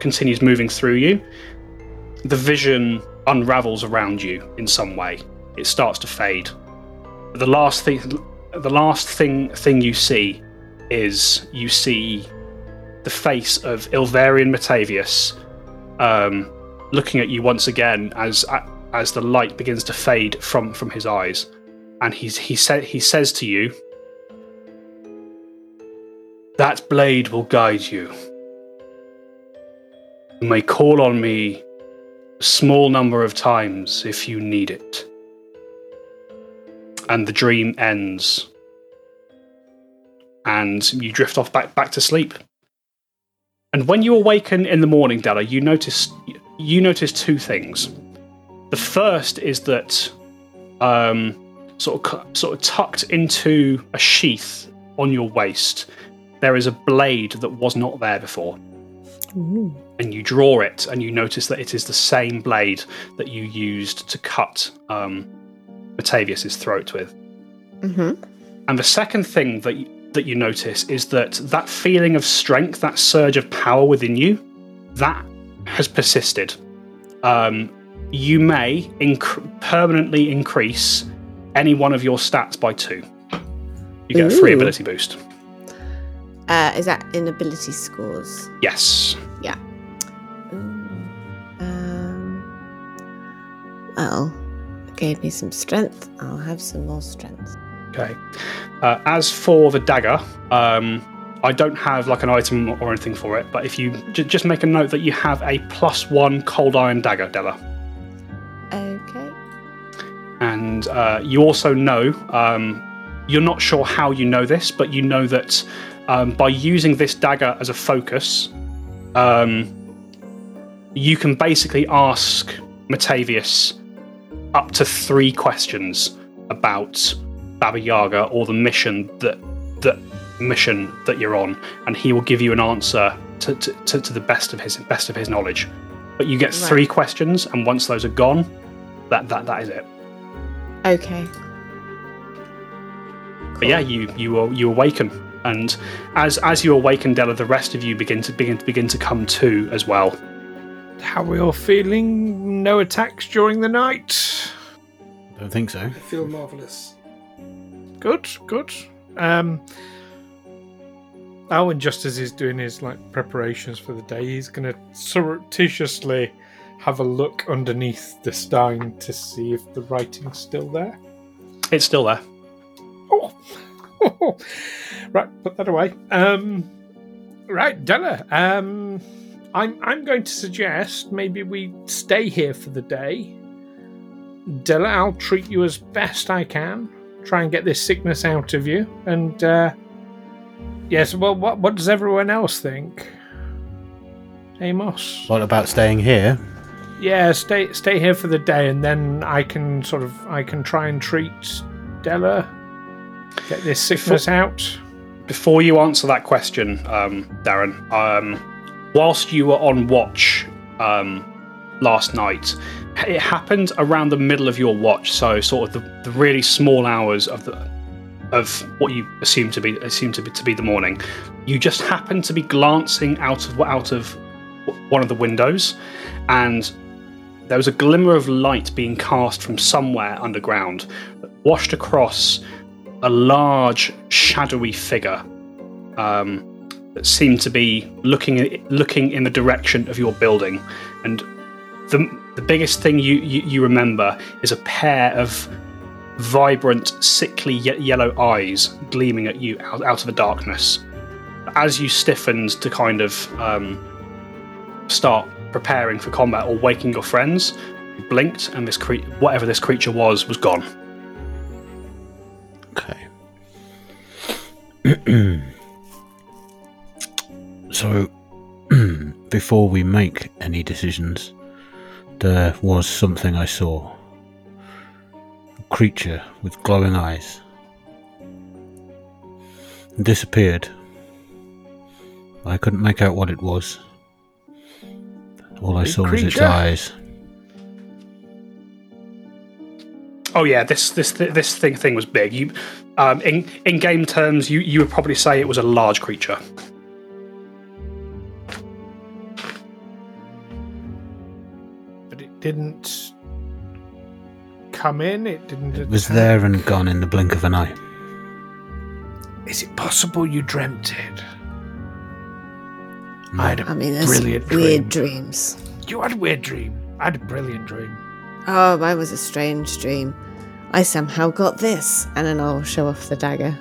S1: continues moving through you, the vision unravels around you in some way. It starts to fade. The last thing, the last thing thing you see is you see the face of Ilvarian Matavius um, looking at you once again as as the light begins to fade from from his eyes, and he's he said he says to you, "That blade will guide you. You may call on me a small number of times if you need it." And the dream ends, and you drift off back back to sleep. And when you awaken in the morning, Della, you notice you notice two things. The first is that, um, sort of sort of tucked into a sheath on your waist, there is a blade that was not there before.
S2: Ooh.
S1: And you draw it, and you notice that it is the same blade that you used to cut um, Matavius's throat with.
S2: Mm-hmm.
S1: And the second thing that you, that you notice is that that feeling of strength, that surge of power within you, that has persisted. Um, you may inc- permanently increase any one of your stats by two. You get a free ability boost.
S2: Uh, is that in ability scores?
S1: Yes.
S2: Well, it gave me some strength. I'll have some more strength.
S1: Okay. Uh, as for the dagger, um, I don't have like an item or anything for it, but if you j- just make a note that you have a plus one cold iron dagger, Della.
S2: Okay.
S1: and uh, you also know um, you're not sure how you know this, but you know that um, by using this dagger as a focus, um, you can basically ask Matavius up to three questions about Baba Yaga or the mission that that mission that you're on, and he will give you an answer to, to, to, to the best of his best of his knowledge. But you get
S2: Right.
S1: three questions, and once those are gone, that that that is it.
S2: Okay.
S1: But yeah, you you are- you awaken, and as as you awaken, Della, the rest of you begin to begin to begin to come to as well.
S3: How we all feeling? No attacks during the night.
S4: Don't think so.
S5: I feel marvelous.
S3: Good, good. Um, Alwyn, just as he's doing his like preparations for the day, he's going to surreptitiously have a look underneath the stein to see if the writing's still there.
S1: It's still there.
S3: Oh, right, put that away. Um, right, Della. Um, I'm I'm going to suggest maybe we stay here for the day. Della, I'll treat you as best I can. Try and get this sickness out of you. And uh, yes, well, what what does everyone else think? Amos.
S4: What about staying here?
S3: Yeah, stay stay here for the day, and then I can sort of I can try and treat Della. Get this sickness out.
S1: Before you answer that question, um, Darren, um, whilst you were on watch um, last night, it happened around the middle of your watch, so sort of the, the really small hours of the of what you assume to be assume to be to be the morning. You just happened to be glancing out of out of one of the windows, and there was a glimmer of light being cast from somewhere underground washed across a large shadowy figure um, that seemed to be looking looking in the direction of your building, and the the biggest thing you you, you remember is a pair of vibrant, sickly ye- yellow eyes gleaming at you out, out of the darkness. As you stiffened to kind of um, start preparing for combat or waking your friends, you blinked, and this cre- whatever this creature was was gone.
S4: Okay. so, before we make any decisions, there was something I saw. A creature with glowing eyes. It disappeared. I couldn't make out what it was. All I
S3: Big
S4: saw was its eyes.
S1: Oh yeah, this this this thing thing was big. You, um, in in game terms, you you would probably say it was a large creature.
S3: Didn't come in. It didn't.
S4: It was
S3: attack.
S4: there and gone in the blink of an eye.
S3: Is it possible you dreamt it? I had a
S2: I mean, there's
S3: brilliant
S2: weird
S3: dream.
S2: dreams.
S3: You had a weird dream. I had a brilliant dream.
S2: Oh, mine was a strange dream. I somehow got this, and then I'll show off the dagger.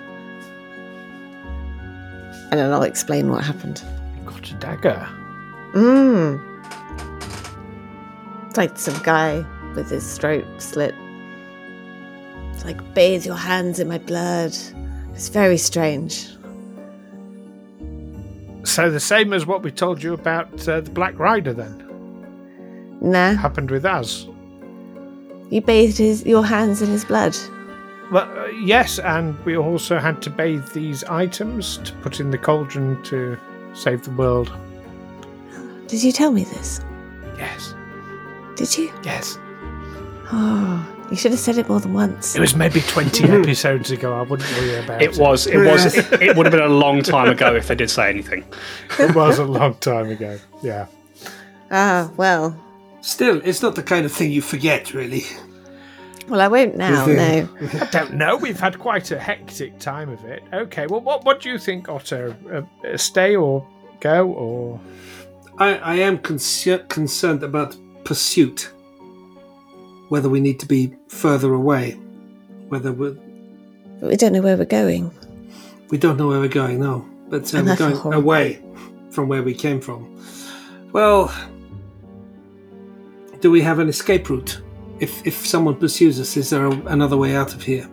S2: And then I'll explain what happened.
S3: You got a dagger.
S2: Mmm. Like some guy with his throat slit. It's like, bathe your hands in my blood. It's very strange.
S3: So the same as what we told you about uh, the Black Rider. Then
S2: Nah,
S3: happened with us.
S2: you bathed his, your hands in his blood.
S3: Well, uh, yes, and we also had to bathe these items to put in the cauldron to save the world.
S2: Did you tell me this?
S3: Yes,
S2: Did you?
S3: yes.
S2: Oh, you should have said it more than once.
S3: It was maybe twenty episodes ago. I wouldn't worry about it.
S1: It was it was it, it would have been a long time ago if they did say anything.
S3: It was a long time ago. Yeah.
S2: Ah, well.
S5: Still, it's not the kind of thing you forget, really.
S2: Well, I won't now, no.
S3: I don't know. We've had quite a hectic time of it. Okay. Well, what what do you think, Otto? Uh, uh, stay or go or?
S5: I, I am concer- concerned about pursuit. Whether we need to be further away. Whether we
S2: But we don't know where we're going.
S5: we don't know where we're going, no. But
S2: And
S5: we're going
S2: horrible.
S5: away from where we came from. Well, do we have an escape route? If if someone pursues us, is there a, another way out of here?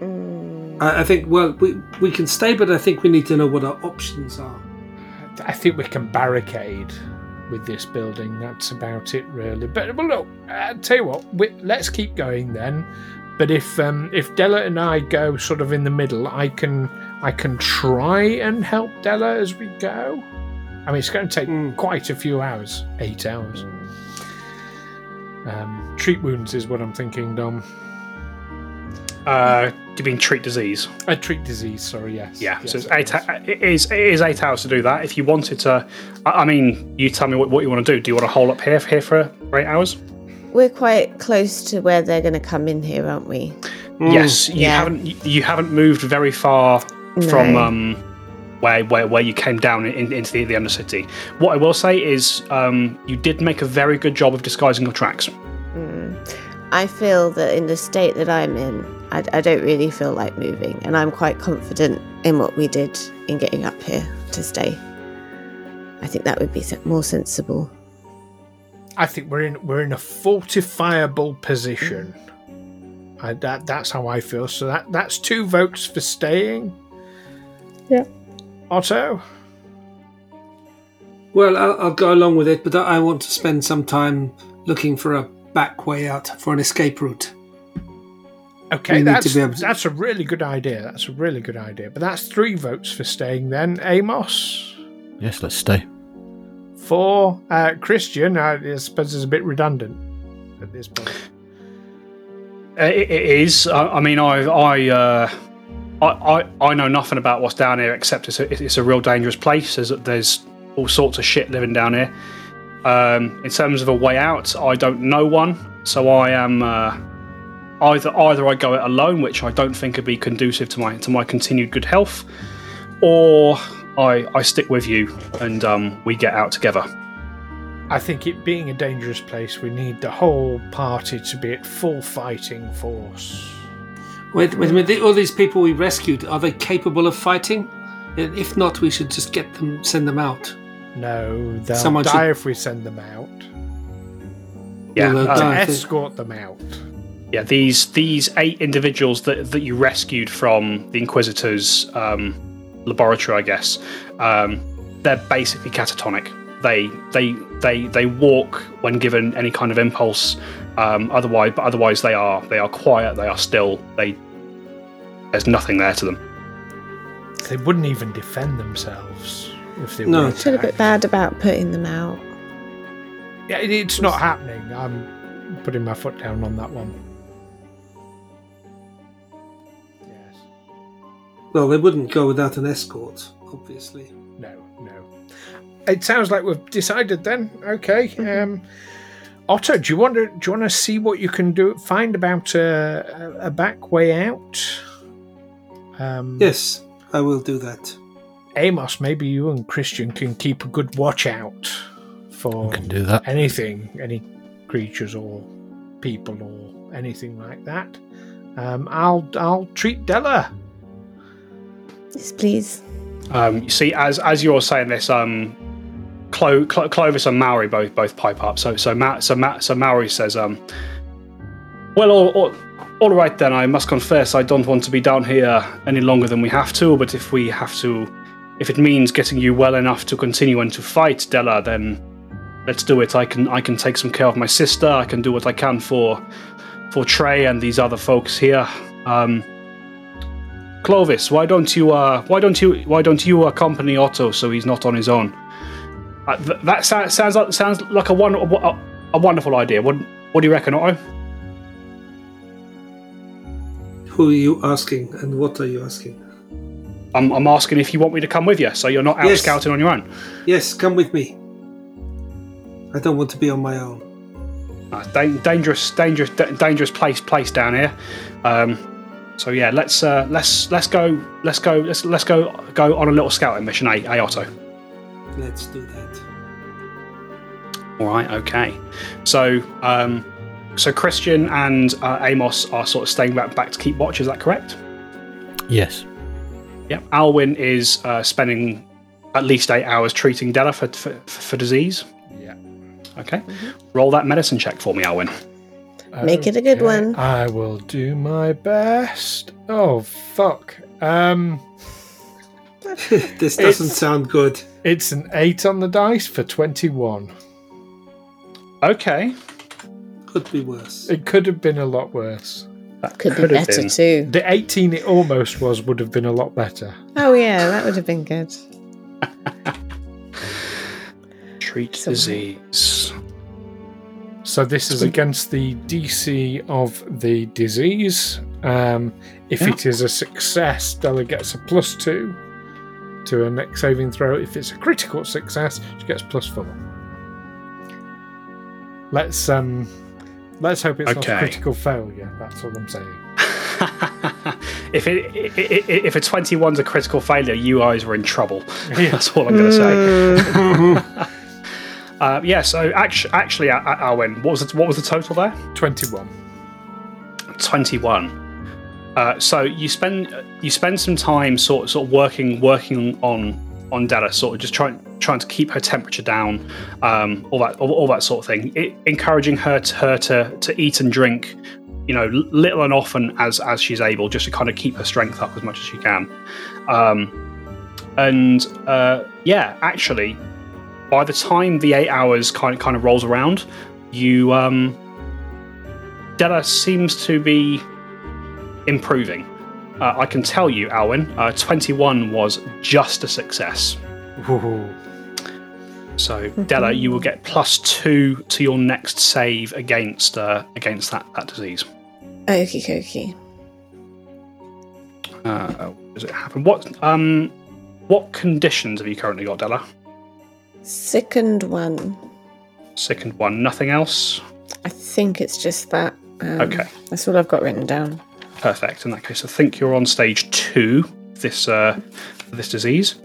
S5: Mm. I, I think well we we can stay, but I think we need to know what our options are.
S3: I think we can barricade with this building. That's about it, really. But well, look, I tell you what, we, let's keep going then. But if um, if Della and I go sort of in the middle, I can I can try and help Della as we go. I mean, it's going to take
S5: Mm.
S3: quite a few hours, eight hours. Um, treat wounds is what I'm thinking, Dom.
S1: Uh, do you mean treat disease?
S3: Uh, treat disease. Sorry, yes.
S1: Yeah,
S3: Yes,
S1: so it's eight.
S3: course.
S1: It is. It is eight hours to do that. If you wanted to, I, I mean, you tell me what, what you want to do. Do you want to hold up here here for eight hours?
S2: We're quite close to where they're going to come in here, aren't we?
S1: Yes. You
S2: Yeah.
S1: haven't. You, you haven't moved very far from um, where, where where you came down in, into the, the undercity. What I will say is, um, you did make a very good job of disguising your tracks.
S2: I feel that in the state that I'm in, I, I don't really feel like moving, and I'm quite confident in what we did in getting up here to stay. I think that would be more sensible.
S3: I think we're in we're in a fortifiable position. I, that that's how I feel. So that that's two votes for staying.
S2: Yeah.
S3: Otto.
S5: Well, I'll, I'll go along with it, but I want to spend some time looking for a back way out for an escape route.
S3: Okay, that's
S5: to be able to-
S3: that's a really good idea. That's a really good idea. But that's three votes for staying. Then Amos
S4: Yes, let's stay.
S3: for uh, Christian. I suppose is a bit redundant at this point.
S1: Uh, It, it is. I, I mean, I I, uh, I I I know nothing about what's down here except it's a, it's a real dangerous place. There's there's all sorts of shit living down here. Um, in terms of a way out, I don't know one, so I am uh, either either I go it alone, which I don't think would be conducive to my to my continued good health, or I I stick with you and um, we get out together.
S3: I think it being a dangerous place, we need the whole party to be at full fighting force.
S5: Wait, wait a minute. All these people we rescued, are they capable of fighting? If not, we should just get them, send them out.
S3: No, they'll
S5: Someone
S3: die
S5: should-
S3: if we send them out.
S1: Yeah,
S5: Well, I think-
S3: Escort them out.
S1: Yeah, these these eight individuals that that you rescued from the Inquisitor's um, laboratory, I guess, um, they're basically catatonic. They they they they walk when given any kind of impulse. Um, otherwise, but otherwise they are they are quiet. They are still. They there's nothing there to them.
S3: They wouldn't even defend themselves if they
S5: No.
S3: were
S2: Feel a bit bad about putting them out.
S3: Yeah, it- it's not happening. I'm putting my foot down on that one.
S5: Well, they wouldn't go without an escort, obviously.
S3: No, no. It sounds like we've decided then. Okay.
S2: Mm-hmm.
S3: Um, Otto, do you want to do you want to see what you can do? Find about a, a, a back way out. Um,
S5: Yes, I will do that.
S3: Amos, maybe you and Christian can keep a good watch out for
S4: We can do that.
S3: anything, any creatures or people or anything like that. Um, I'll I'll treat Della.
S2: Yes, please.
S1: Um, you see, as as you're saying this, um, Clo- Clo- Clovis and Maori both both pipe up. So so Ma- so Ma- so Maori says, um, "Well, all, all, all right then. I must confess, I don't want to be down here any longer than we have to. But if we have to, if it means getting you well enough to continue and to fight Della, then let's do it. I can I can take some care of my sister. I can do what I can for for Trey and these other folks here." Um, Clovis, why don't you uh, why don't you why don't you accompany Otto so he's not on his own? Uh, th- that sou- sounds like sounds like a, one, a, a wonderful idea. What what do you reckon, Otto?
S5: Who are you asking, and what are you asking?
S1: I'm, I'm asking if you want me to come with you, so you're not out
S5: Yes.
S1: scouting on your own.
S5: Yes, come with me. I don't want to be on my own.
S1: Uh, dan- dangerous, dangerous, da- dangerous place place down here. Um, so yeah, let's uh, let's let's go let's go let's let's go go on a little scouting mission, eh, eh Otto?
S5: Let's do that.
S1: All right, okay. So, um, so Christian and uh, Amos are sort of staying back, back to keep watch. Is that correct?
S4: Yes.
S1: Yep. Alwyn is uh, spending at least eight hours treating Della for, for, for disease.
S3: Yeah.
S1: Okay. Roll that medicine check for me, Alwyn.
S2: Make it a good one.
S3: I will do my best. Oh fuck. Um,
S5: this doesn't sound good.
S3: it's an eight on the dice for twenty-one.
S1: Okay.
S5: Could be worse.
S3: It could have been a lot worse.
S1: That
S2: Could be
S1: have
S2: better
S1: been.
S2: too.
S3: The eighteen it almost was would have been a lot better.
S2: Oh yeah, that would have been good.
S1: Treat
S2: So-
S1: disease.
S3: So this is against the DC of the disease. Um, if
S1: Yeah.
S3: it is a success, Della gets a plus two to a next saving throw. If it's a critical success, she gets plus four. Let's um, let's hope it's not a critical failure. That's all I'm saying.
S1: if it, i i if a 21's a critical failure, you guys were in trouble.
S3: Yeah.
S1: That's all I'm going to say. Uh, yeah. So actually, actually, Al- Al- Alwyn, what was the, what was the total there?
S3: Twenty-one.
S1: 21 uh, so you spend you spend some time sort sort of working working on on Della, sort of just trying trying to keep her temperature down, um, all that all, all that sort of thing. It, encouraging her to her to to eat and drink, you know, little and often as as she's able, just to kind of keep her strength up as much as she can. Um, and uh, yeah, actually, by the time the eight hours kind of kind of rolls around, you um, Della seems to be improving. Uh, I can tell you, Alwyn, uh, 21 was just a success.
S3: Ooh.
S1: So, Della, you will get plus two to your next save against uh, against that, that disease.
S2: Okie dokie.
S1: Uh, oh, does it happen? What um, what conditions have you currently got, Della?
S2: Second one.
S1: Second one, nothing else.
S2: I think it's just that. Um,
S1: Okay.
S2: That's all I've got written down.
S1: Perfect. In that case, I think you're on stage two. This uh, this disease.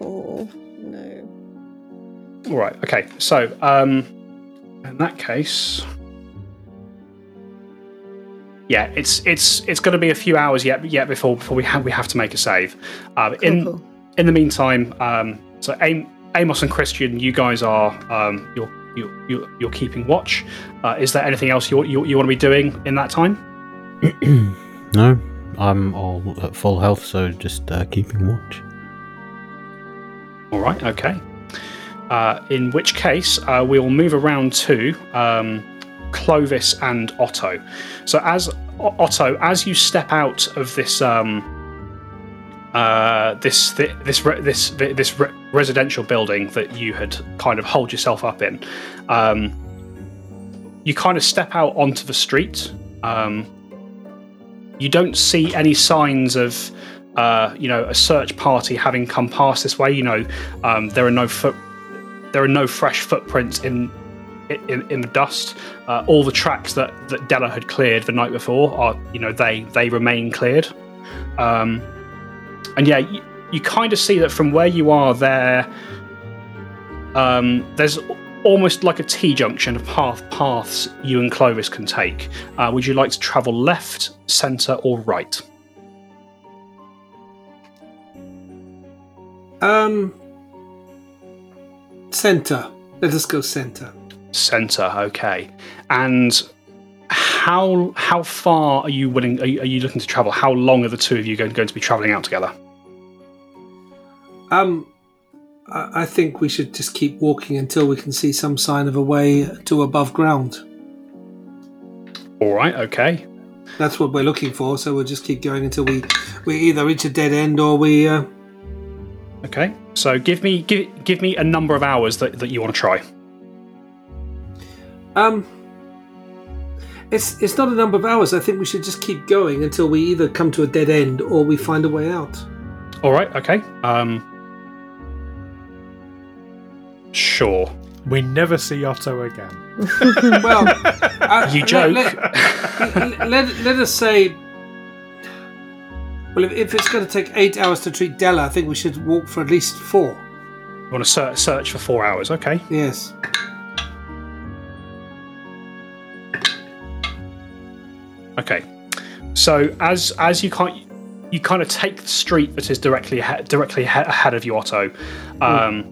S2: Oh no.
S1: All right. Okay. So, um, in that case, yeah, it's it's it's going to be a few hours yet yet before before we have we have to make a save. Um,
S2: Cool,
S1: in
S2: cool.
S1: in the meantime, um, so Am- Amos and Christian, you guys are um, you're you're you're, keeping watch. Uh, is there anything else you, you you want to be doing in that time?
S4: no, I'm all at full health, so just uh, keeping watch.
S1: All right. Okay. Uh, in which case, uh, we will move around to um, Clovis and Otto. So, as O- Otto, as you step out of this um, uh, this thi- this re- this thi- this re- residential building that you had kind of holed yourself up in, um, you kind of step out onto the street. Um, you don't see any signs of uh, you know a search party having come past this way. You know um, there are no foot there are no fresh footprints in in, in the dust. Uh, all the tracks that, that Della had cleared the night before are you know they they remain cleared. Um, and yeah, you, kind of see that from where you are there. Um, there's almost like a T junction of path paths you and Clovis can take. Uh, would you like to travel left, centre, or right?
S5: Um, center. Let us go center.
S1: Centre, okay. And how how far are you willing? Are you, are you looking to travel? How long are the two of you going, going to be travelling out together?
S5: Um, I, I think we should just keep walking until we can see some sign of a way to above ground.
S1: All right, okay.
S5: That's what we're looking for. So we'll just keep going until we we either reach a dead end or we. Uh,
S1: Okay, so give me give, give me a number of hours that, that you want to try.
S5: um. It's it's not a number of hours. I think we should just keep going until we either come to a dead end or we find a way out.
S1: All right, okay. Um, sure.
S3: We never see Otto again.
S5: Well, uh,
S1: You joke.
S5: Let, let, let, let us say. Well, if, if it's going to take eight hours to treat Della, I think we should walk for at least four.
S1: You want to search, search for four hours? Okay.
S5: Yes.
S1: Okay. So as as you can't you kind of take the street that is directly ahe- directly ahe- ahead of you, Otto. Um,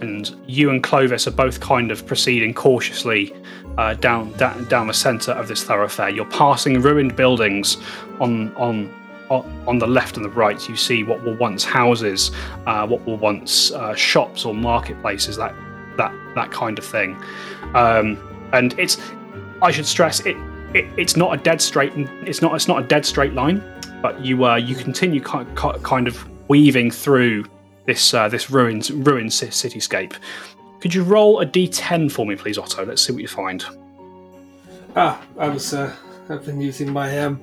S1: and you and Clovis are both kind of proceeding cautiously uh, down, down down the centre of this thoroughfare. You're passing ruined buildings on on on the left and the right. You see what were once houses, uh, what were once uh, shops or marketplaces, that that that kind of thing. Um, and it's I should stress it, it. It's not a dead straight. It's not. It's not a dead straight line. But you uh, you continue ki- ki- kind of weaving through this uh, this ruined ruined ci- cityscape. Could you roll a d10 for me, please, Otto? Let's see what you find.
S5: Ah, I was. Uh, I've been using my um,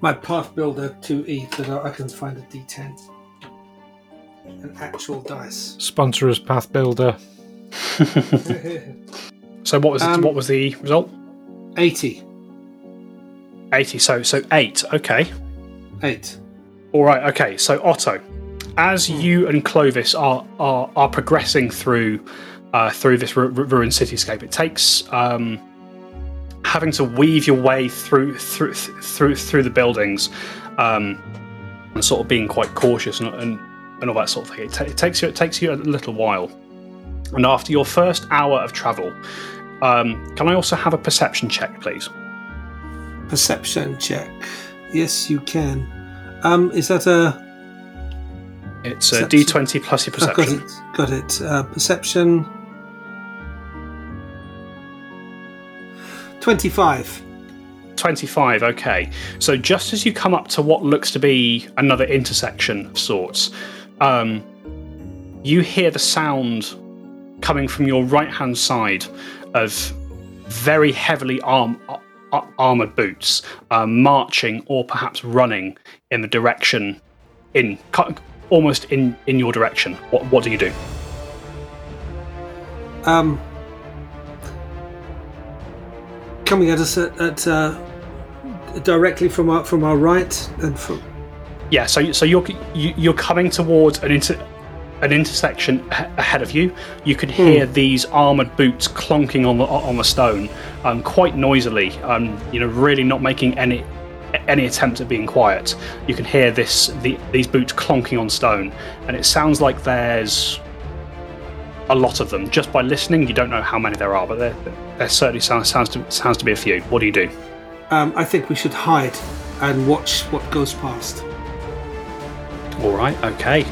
S5: my Pathbuilder 2e, so that I can find a D10. An actual dice.
S3: Sponsor us, Pathbuilder.
S1: So what was
S5: Um,
S1: what was the result?
S5: 80.
S1: 80. So so eight. Okay.
S5: 8.
S1: All right. Okay. So Otto, as you and Clovis are are, are progressing through uh, through this ru- ru- ruined cityscape, it takes um, having to weave your way through through through through the buildings um, and sort of being quite cautious and, and, and all that sort of thing. It, ta- it takes you it takes you a little while. And after your first hour of travel, um, can I also have a perception check, please?
S5: Perception check. Yes, you can. Um, is that a.
S1: It's a
S5: Perception.
S1: D20 plus your
S5: got
S1: perception.
S5: it. Got it. Uh, perception. 25.
S1: 25, okay. So just as you come up to what looks to be another intersection of sorts, um, you hear the sound coming from your right hand side of very heavily arm, ar- armored boots uh, marching or perhaps running in the direction, in almost in, in your direction. What, what do you do?
S5: Um, coming at us at, at uh, directly from our from our right and from
S1: Yeah, so so you're you- you're coming towards an inter, an intersection ahead of you. You can hear these armored boots clonking on the on the stone, um, quite noisily. Um, you know, really not making any any attempt at being quiet. You can hear this the, these boots clonking on stone, and it sounds like there's a lot of them. Just by listening, you don't know how many there are, but there, there certainly sounds sounds to, sounds to be a few. What do you do?
S5: um, I think we should hide and watch what goes past.
S1: All right, okay.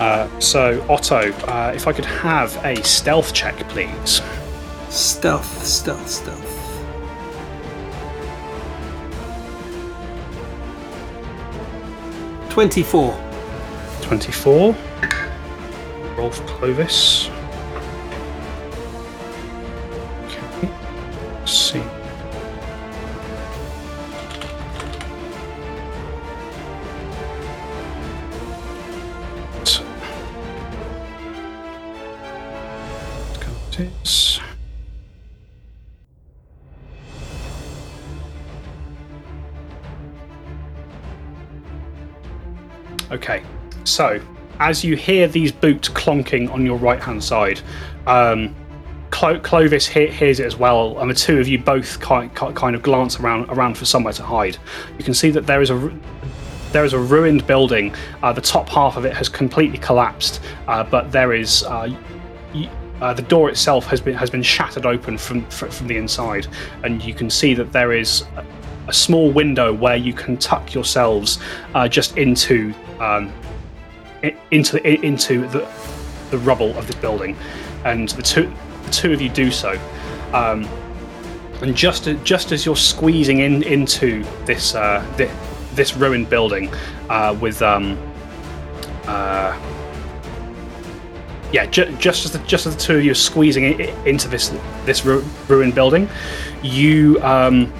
S1: Uh, so, Otto, uh, if I could have a stealth check, please.
S5: Stealth, stealth, stealth. Twenty-four.
S1: 24. Rolf Clovis. Okay. Let's see. Got Okay, so as you hear these boots clonking on your right hand side, um, Clo- Clovis he- hears it as well, and the two of you both ki- ki- kind of glance around around for somewhere to hide. You can see that there is a there is a ruined building. Uh, the top half of it has completely collapsed, uh, but there is uh, y- uh, the door itself has been has been shattered open from fr- from the inside, and you can see that there is a, small window where you can tuck yourselves uh, just into um, into into the the rubble of this building, and the two the two of you do so. Um, and just just as you're squeezing in into this uh, thi- this ruined building uh, with um, uh, yeah, ju- just as the, just as the two of you are squeezing into this this ru- ruined building, you um,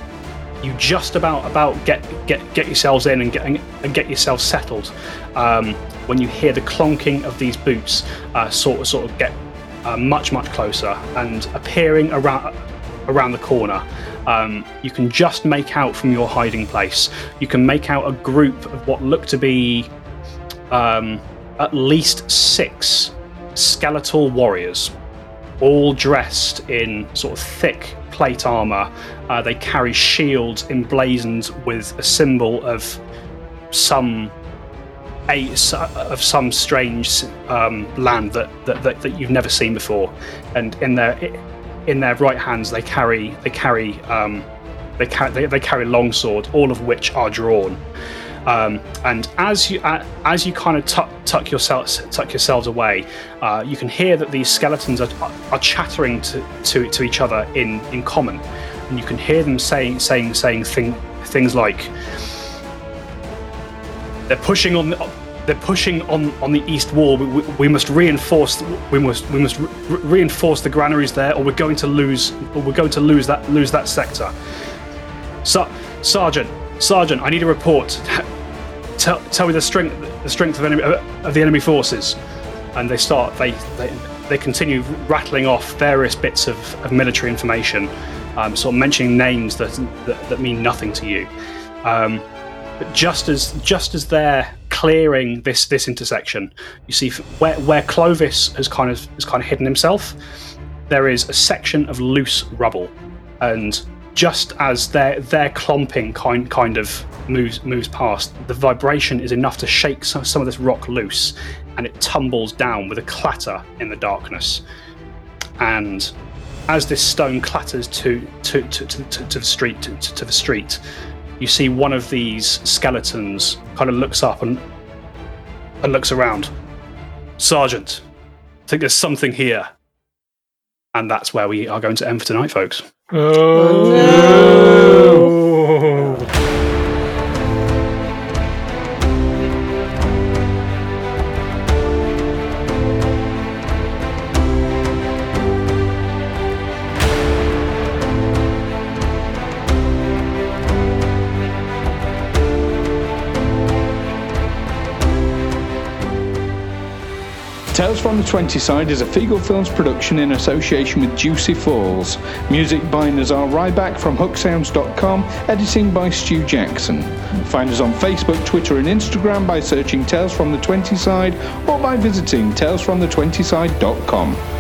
S1: you just about about get get get yourselves in and get and get yourselves settled um, when you hear the clonking of these boots uh, sort of sort of get uh, much much closer and appearing around around the corner. Um, you can just make out from your hiding place. You can make out a group of what look to be um, at least six skeletal warriors, all dressed in sort of thick plate armor. Uh, they carry shields emblazoned with a symbol of some a s- of some strange um, land that, that, that, that you've never seen before, and in their in their right hands they carry they carry um, they, ca- they they carry long swords, all of which are drawn. Um, and as you uh, as you kind of tuck, tuck yourselves tuck yourselves away, uh, you can hear that these skeletons are, are chattering to, to, to each other in, in common, and you can hear them saying saying saying thing, things like they're pushing on the, they're pushing on, on the east wall. We, we, we must reinforce we must we must re- reinforce the granaries there, or we're going to lose or we're going to lose that lose that sector. So, Sergeant, Sergeant, I need a report. Tell, tell me the strength the strength of, enemy, of the enemy forces. And they start they they, they continue rattling off various bits of, of military information, um, sort of mentioning names that, that that mean nothing to you. Um, but just as just as they're clearing this this intersection, you see where where Clovis has kind of has kind of hidden himself. There is a section of loose rubble, and just as their their clomping kind kind of moves moves past, the vibration is enough to shake some, some of this rock loose, and it tumbles down with a clatter in the darkness. And as this stone clatters to to to, to, to, the street to, to the street, you see one of these skeletons kind of looks up and and looks around. Sergeant, I think there's something here. And that's where we are going to end for tonight, folks.
S3: Oh, no.
S6: Oh, Tales from the 20 Side is a Feagle Films production in association with Juicy Falls. Music by Nazar Ryback from hooksounds.com, editing by Stu Jackson. Find us on Facebook, Twitter, and Instagram by searching Tales from the 20 Side or by visiting talesfromthe20side.com.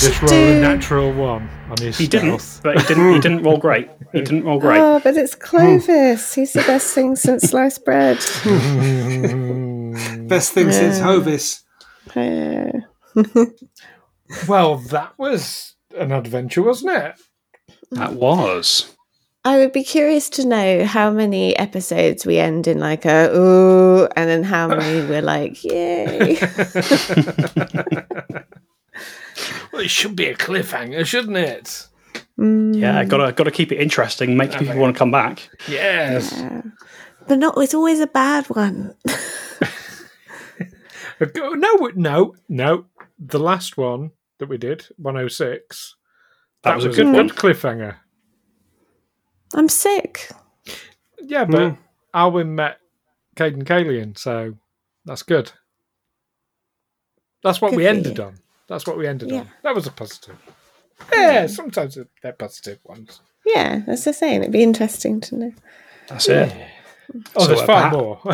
S3: Did Clovis
S2: should
S3: roll a natural one on his
S1: He didn't, but he didn't. He didn't roll great. He didn't roll great.
S2: Oh, but it's Clovis. He's the best thing since sliced bread.
S5: Best thing since
S2: Yeah.
S5: Hovis.
S2: Uh,
S3: Well, that was an adventure, wasn't it?
S1: That was.
S2: I would be curious to know how many episodes we end in like a ooh, and then how many we're like yay.
S3: Well, it should be a cliffhanger, shouldn't it?
S2: Mm,
S1: Yeah, gotta gotta keep it interesting, make people want to come back.
S3: Yes.
S2: yeah. But not. It's always a bad one.
S3: No, no, no. The last one that we did, 106,
S1: That was a good one.
S3: cliffhanger.
S2: I'm sick.
S3: Yeah, but
S5: Mm.
S3: Alwyn met Cayden Cailean, so that's good. That's what
S2: Good
S3: we ended
S2: you.
S3: on. That's what we ended
S2: Yeah.
S3: on. That was a positive. Yeah, sometimes they're positive ones.
S2: Yeah, that's the saying. It'd be interesting to know.
S1: That's it.
S3: Oh,
S1: So,
S3: there's far
S1: perhaps-
S3: more.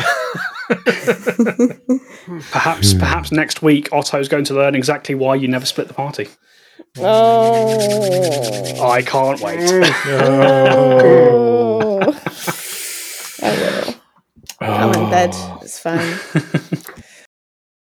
S1: Perhaps perhaps next week Otto's going to learn exactly why you never split the party.
S2: Oh.
S1: I can't wait.
S2: Oh. oh. I will. I'm in bed. Oh. It's fine.